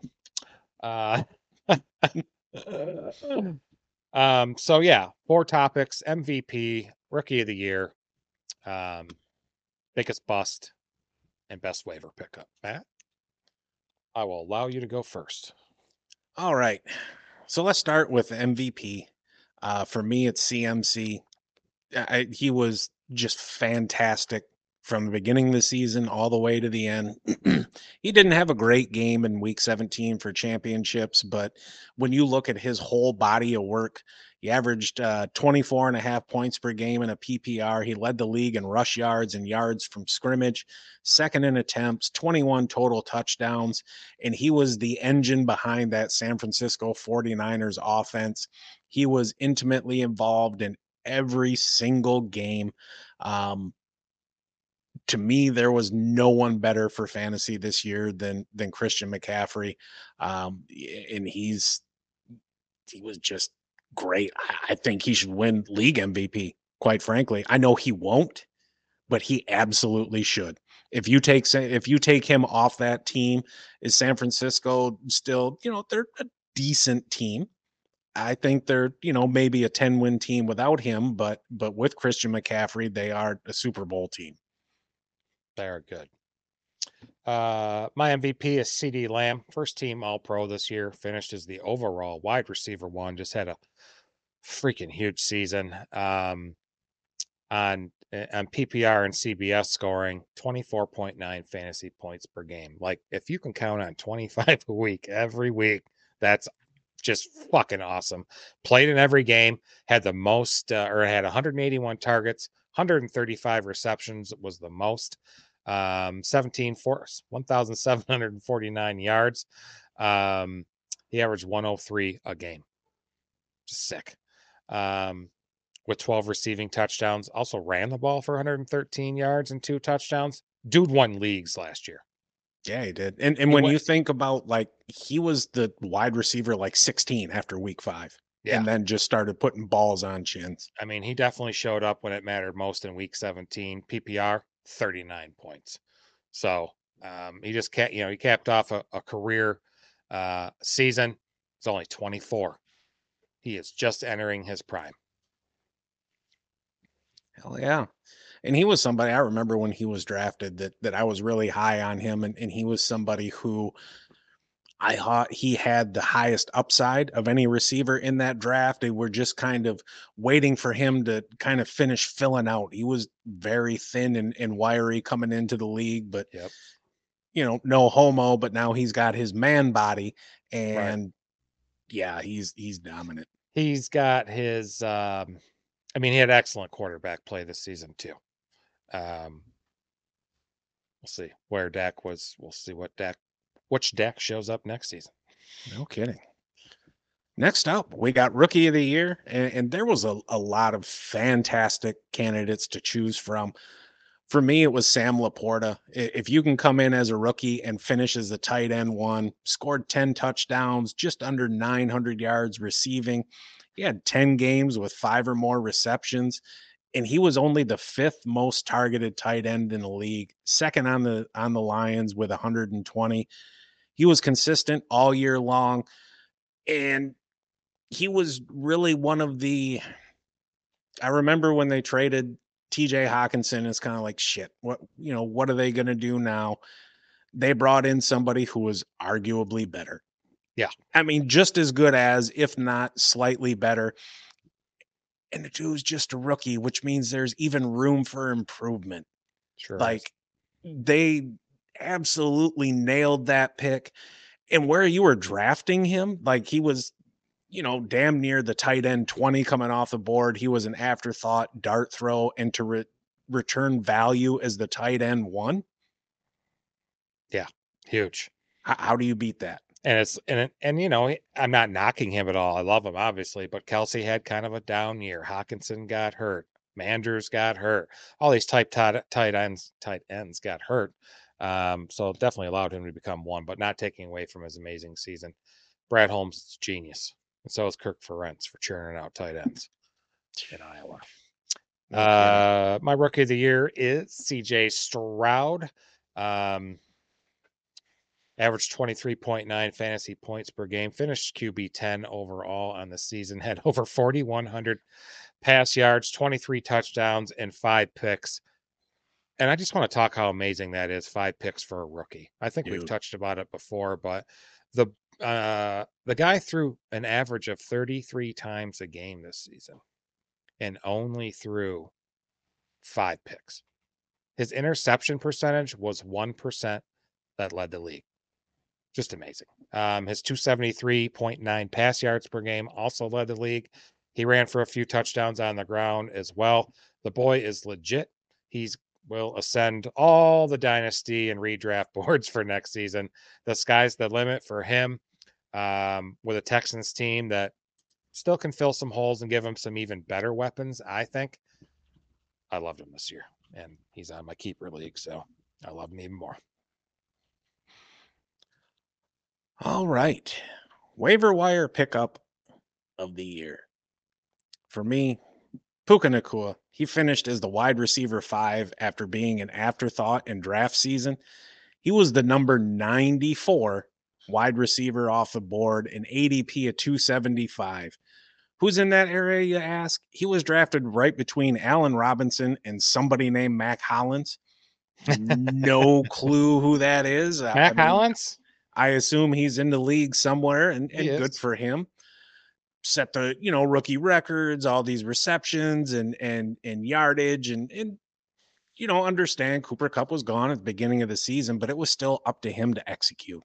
Uh, um, so yeah, four topics: MVP, Rookie of the Year, um, biggest bust, and best waiver pickup. Matt, I will allow you to go first. All right, so let's start with MVP. Uh, for me, it's CMC. I, he was just fantastic from the beginning of the season all the way to the end. he didn't have a great game in week 17 for championships, but when you look at his whole body of work, he averaged uh, 24 and a half points per game in a PPR. He led the league in rush yards and yards from scrimmage, second in attempts, 21 total touchdowns, and he was the engine behind that San Francisco 49ers offense. He was intimately involved in every single game. Um, to me, there was no one better for fantasy this year than than Christian McCaffrey, um, and he's he was just great. I think he should win league MVP. Quite frankly, I know he won't, but he absolutely should. If you take if you take him off that team, is San Francisco still you know they're a decent team. I think they're, you know, maybe a 10 win team without him, but but with Christian McCaffrey, they are a Super Bowl team. They are good. Uh, my MVP is CeeDee Lamb, first team All Pro this year, finished as the overall wide receiver one, just had a freaking huge season. Um, on eh, on PPR and CBS scoring 24.9 fantasy points per game. Like if you can count on 25 a week every week, that's just fucking awesome. Played in every game, had the most, uh, or had 181 targets, 135 receptions was the most. Um, 17 force, 1,749 yards. Um, he averaged 103 a game. Just sick. Um, with 12 receiving touchdowns. Also ran the ball for 113 yards and two touchdowns. Dude won leagues last year. Yeah, he did. And and he when went, you think about like he was the wide receiver like 16 after week five. Yeah. And then just started putting balls on chins. I mean, he definitely showed up when it mattered most in week 17. PPR, 39 points. So um, he just can't, you know, he capped off a, a career uh, season. He's only 24. He is just entering his prime. Hell yeah and he was somebody I remember when he was drafted that that I was really high on him, and, and he was somebody who I thought he had the highest upside of any receiver in that draft. They were just kind of waiting for him to kind of finish filling out. He was very thin and, and wiry coming into the league, but yep. you know, no homo, but now he's got his man body and right. yeah, he's he's dominant. He's got his um I mean, he had excellent quarterback play this season too. Um, we'll see where Dak was. We'll see what Dak, which deck shows up next season. No kidding. Next up, we got rookie of the year, and, and there was a, a lot of fantastic candidates to choose from. For me, it was Sam LaPorta. If you can come in as a rookie and finish as a tight end one, scored 10 touchdowns, just under 900 yards receiving. He had 10 games with five or more receptions and he was only the fifth most targeted tight end in the league, second on the on the Lions with 120. He was consistent all year long and he was really one of the I remember when they traded TJ Hockenson, it's kind of like shit. What you know, what are they going to do now? They brought in somebody who was arguably better. Yeah. I mean, just as good as, if not slightly better and the dude's just a rookie, which means there's even room for improvement. Sure. Like they absolutely nailed that pick. And where you were drafting him, like he was, you know, damn near the tight end 20 coming off the board. He was an afterthought dart throw and to re- return value as the tight end one. Yeah, huge. How, how do you beat that? And it's and and you know I'm not knocking him at all. I love him obviously, but Kelce had kind of a down year. Hockenson got hurt. Manders got hurt. All these type tight, tight ends tight ends got hurt. Um, so definitely allowed him to become one, but not taking away from his amazing season. Brad Holmes is a genius, and so is Kirk Ferentz for churning out tight ends in Iowa. Uh, my rookie of the year is CJ Stroud. Um, averaged 23.9 fantasy points per game, finished QB 10 overall on the season, had over 4,100 pass yards, 23 touchdowns, and five picks. And I just want to talk how amazing that is five picks for a rookie. I think we've touched about it before, but the uh the guy threw an average of 33 times a game this season and only threw five picks. His interception percentage was 1% that led the league. Just amazing. Um, his 273.9 pass yards per game also led the league. He ran for a few touchdowns on the ground as well. The boy is legit. He's will ascend all the dynasty and redraft boards for next season. The sky's the limit for him um, with a Texans team that still can fill some holes and give him some even better weapons. I think. I loved him this year, and he's on my keeper league, so I love him even more. All right. Waiver wire pickup of the year. For me, Puka Nacua. He finished as the wide receiver five after being an afterthought in draft season. He was the number 94 wide receiver off the board, an ADP of 275. Who's in that area, you ask? He was drafted right between Allen Robinson and somebody named Mack Hollins. no clue who that is. I Matt mean, Collins. I assume he's in the league somewhere and, and good for him. Set the, you know, rookie records, all these receptions and and and yardage and and you know, understand Cooper Kupp was gone at the beginning of the season, but it was still up to him to execute.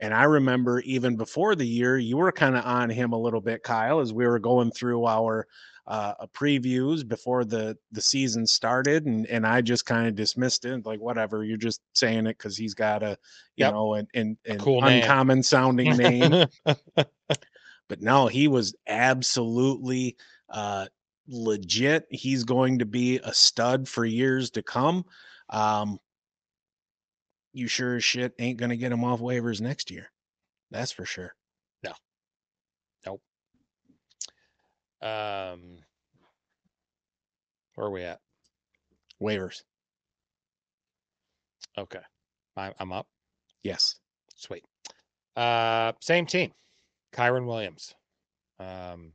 And I remember even before the year, you were kind of on him a little bit, Kyle, as we were going through our uh, previews before the the season started, and and I just kind of dismissed it, like whatever. You're just saying it because he's got a you Yep. know an, an, an cool name. uncommon sounding name. but no, he was absolutely uh, legit. He's going to be a stud for years to come. Um, you sure as shit ain't going to get him off waivers next year. That's for sure. No. Nope. Um, where are we at? Waivers. Okay, I'm up. Yes. Sweet. Uh, same team. Kyren Williams. Um,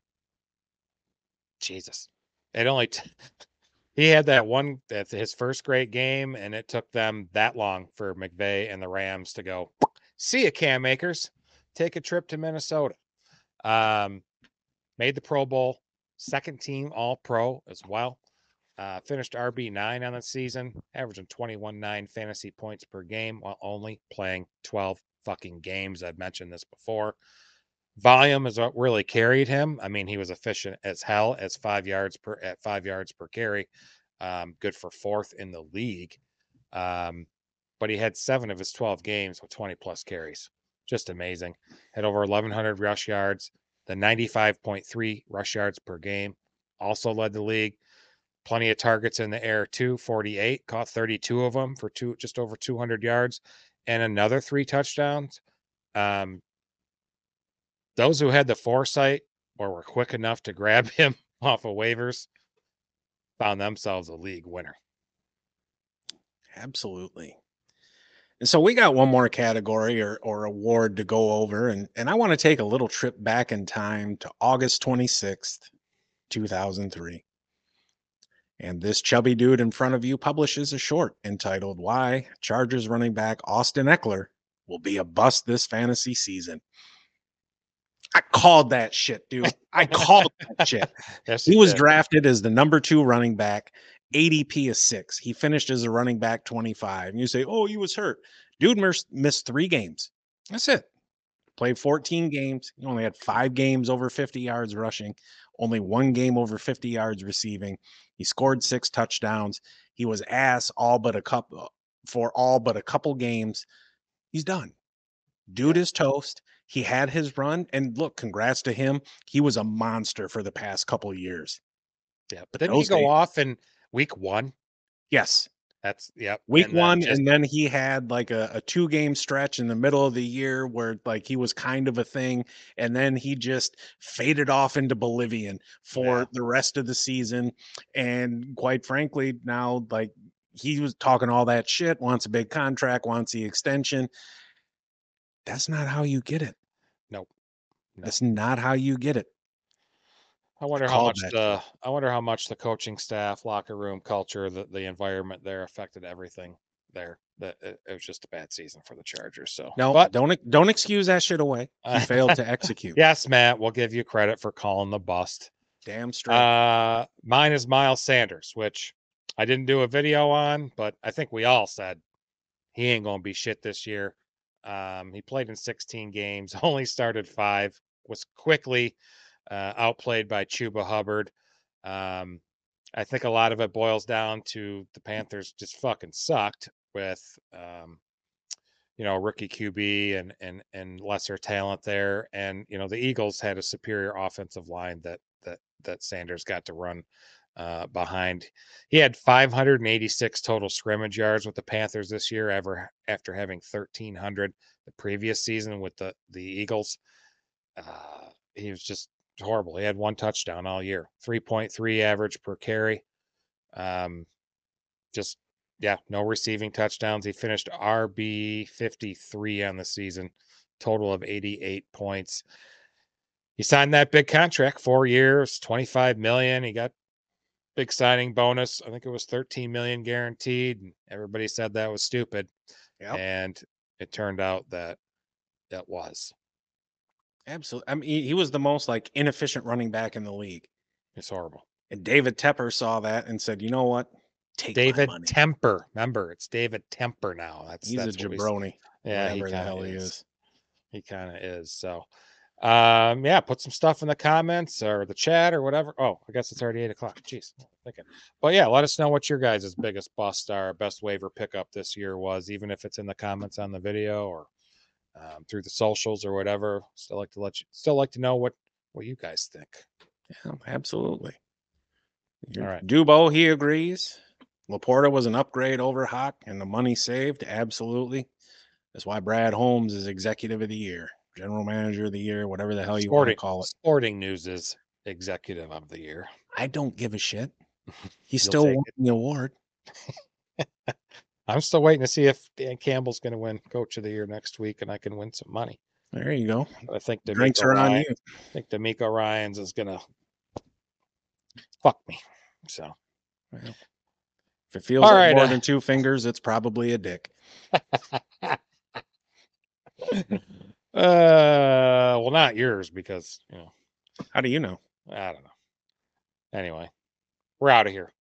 Jesus, it only t- he had that one that's his first great game, and it took them that long for McVay and the Rams to go. See ya, Cam Akers. Take a trip to Minnesota. Um, made the Pro Bowl, second team All Pro as well. Uh, finished RB nine on the season, averaging 21 9 fantasy points per game while only playing 12 fucking games. I've mentioned this before. Volume is what really carried him. I mean, he was efficient as hell as five yards per at five yards per carry. Um, good for fourth in the league. Um, but he had seven of his 12 games with 20 plus carries. Just amazing. Had over 1,100 rush yards, the 95.3 rush yards per game. Also led the league. Plenty of targets in the air too. 48 caught 32 of them for two, just over 200 yards, and another three touchdowns. Um, those who had the foresight or were quick enough to grab him off of waivers found themselves a league winner. Absolutely. And so we got one more category or, or award to go over. And, and I want to take a little trip back in time to August 26th, 2003. And this chubby dude in front of you publishes a short entitled Why Chargers running back Austin Ekeler Will Be a Bust This Fantasy Season. I called that shit, dude. I called that shit. Yes, He was did. drafted as the number two running back, ADP is six. He finished as a running back 25. And you say, oh, he was hurt. Dude mis- missed three games. That's it. Played 14 games. He only had five games over 50 yards rushing, only one game over 50 yards receiving. He scored six touchdowns. He was ass all but a couple uh, for all but a couple games. He's done. Dude is toast. He had his run, and look, congrats to him. He was a monster for the past couple years. Yeah, but didn't he go days- off in week one? Yes, That's yeah. week and one, just- and then he had like a, a two game stretch in the middle of the year where like he was kind of a thing, and then he just faded off into Bolivian for Yeah. the rest of the season. And quite frankly, now like he was talking all that shit, wants a big contract, wants the extension. That's not how you get it. Nope. No. That's not how you get it. I wonder how much that the I wonder how much the coaching staff, locker room culture, the the environment there affected everything there. That it, it was just a bad season for the Chargers. So No, but don't don't excuse that shit away. He failed to execute. yes, Matt, we'll give you credit for calling the bust. Damn straight. Uh, mine is Miles Sanders, which I didn't do a video on, but I think we all said he ain't gonna be shit this year. Um, he played in 16 games, only started five, was quickly uh, outplayed by Chuba Hubbard. Um, I think a lot of it boils down to the Panthers just fucking sucked with, um, you know, rookie QB and and and lesser talent there, and you know the Eagles had a superior offensive line that that that Sanders got to run uh, behind. He had 586 total scrimmage yards with the Panthers this year, ever after having 1,300 the previous season with the the Eagles. Uh, he was just horrible. He had one touchdown all year, 3.3 average per carry. Um, just yeah, no receiving touchdowns. He finished RB 53 on the season, total of 88 points. He signed that big contract, four years, 25 million. He got big signing bonus. I think it was 13 million guaranteed. And everybody said that was stupid. Yep. And it turned out that that was. Absolutely. I mean, he, he was the most like inefficient running back in the league. It's horrible. And David Tepper saw that and said, "You know what? Take David money." Temper. Remember, it's David Temper now. That's He's a that's we- jabroni. Yeah, he hell he is. is. He kind of is. So, um, yeah, put some stuff in the comments or the chat or whatever. Oh, I guess it's already eight o'clock. Jeez, thinking. But yeah, let us know what your guys' biggest bust or best waiver pickup this year was, even if it's in the comments on the video or um, through the socials or whatever. Still like to let you, still like to know what what you guys think. Yeah, absolutely. All right. Dubo, he agrees. LaPorta was an upgrade over Hock and the money saved. Absolutely. That's why Brad Holmes is executive of the year, general manager of the year, whatever the hell you want to call it. sporting news is executive of the year. I don't give a shit. He still won the award. I'm still waiting to see if Dan Campbell's going to win Coach of the Year next week, and I can win some money. There you go. I think the Drinks are on you. I think DeMeco Ryans is gonna fuck me. So If it feels All like right, more uh, than two fingers, it's probably a dick. uh well not yours because you know, How do you know? I don't know. Anyway, we're out of here.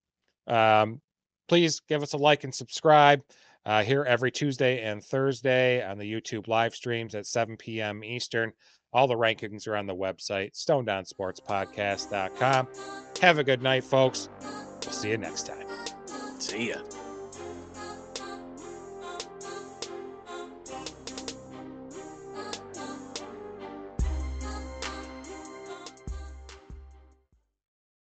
Um please give us a like and subscribe. Uh here every Tuesday and Thursday on the YouTube live streams at 7 p.m. Eastern. All the rankings are on the website, stonedownsportspodcast.com. Have a good night, folks. We'll see you next time. See ya.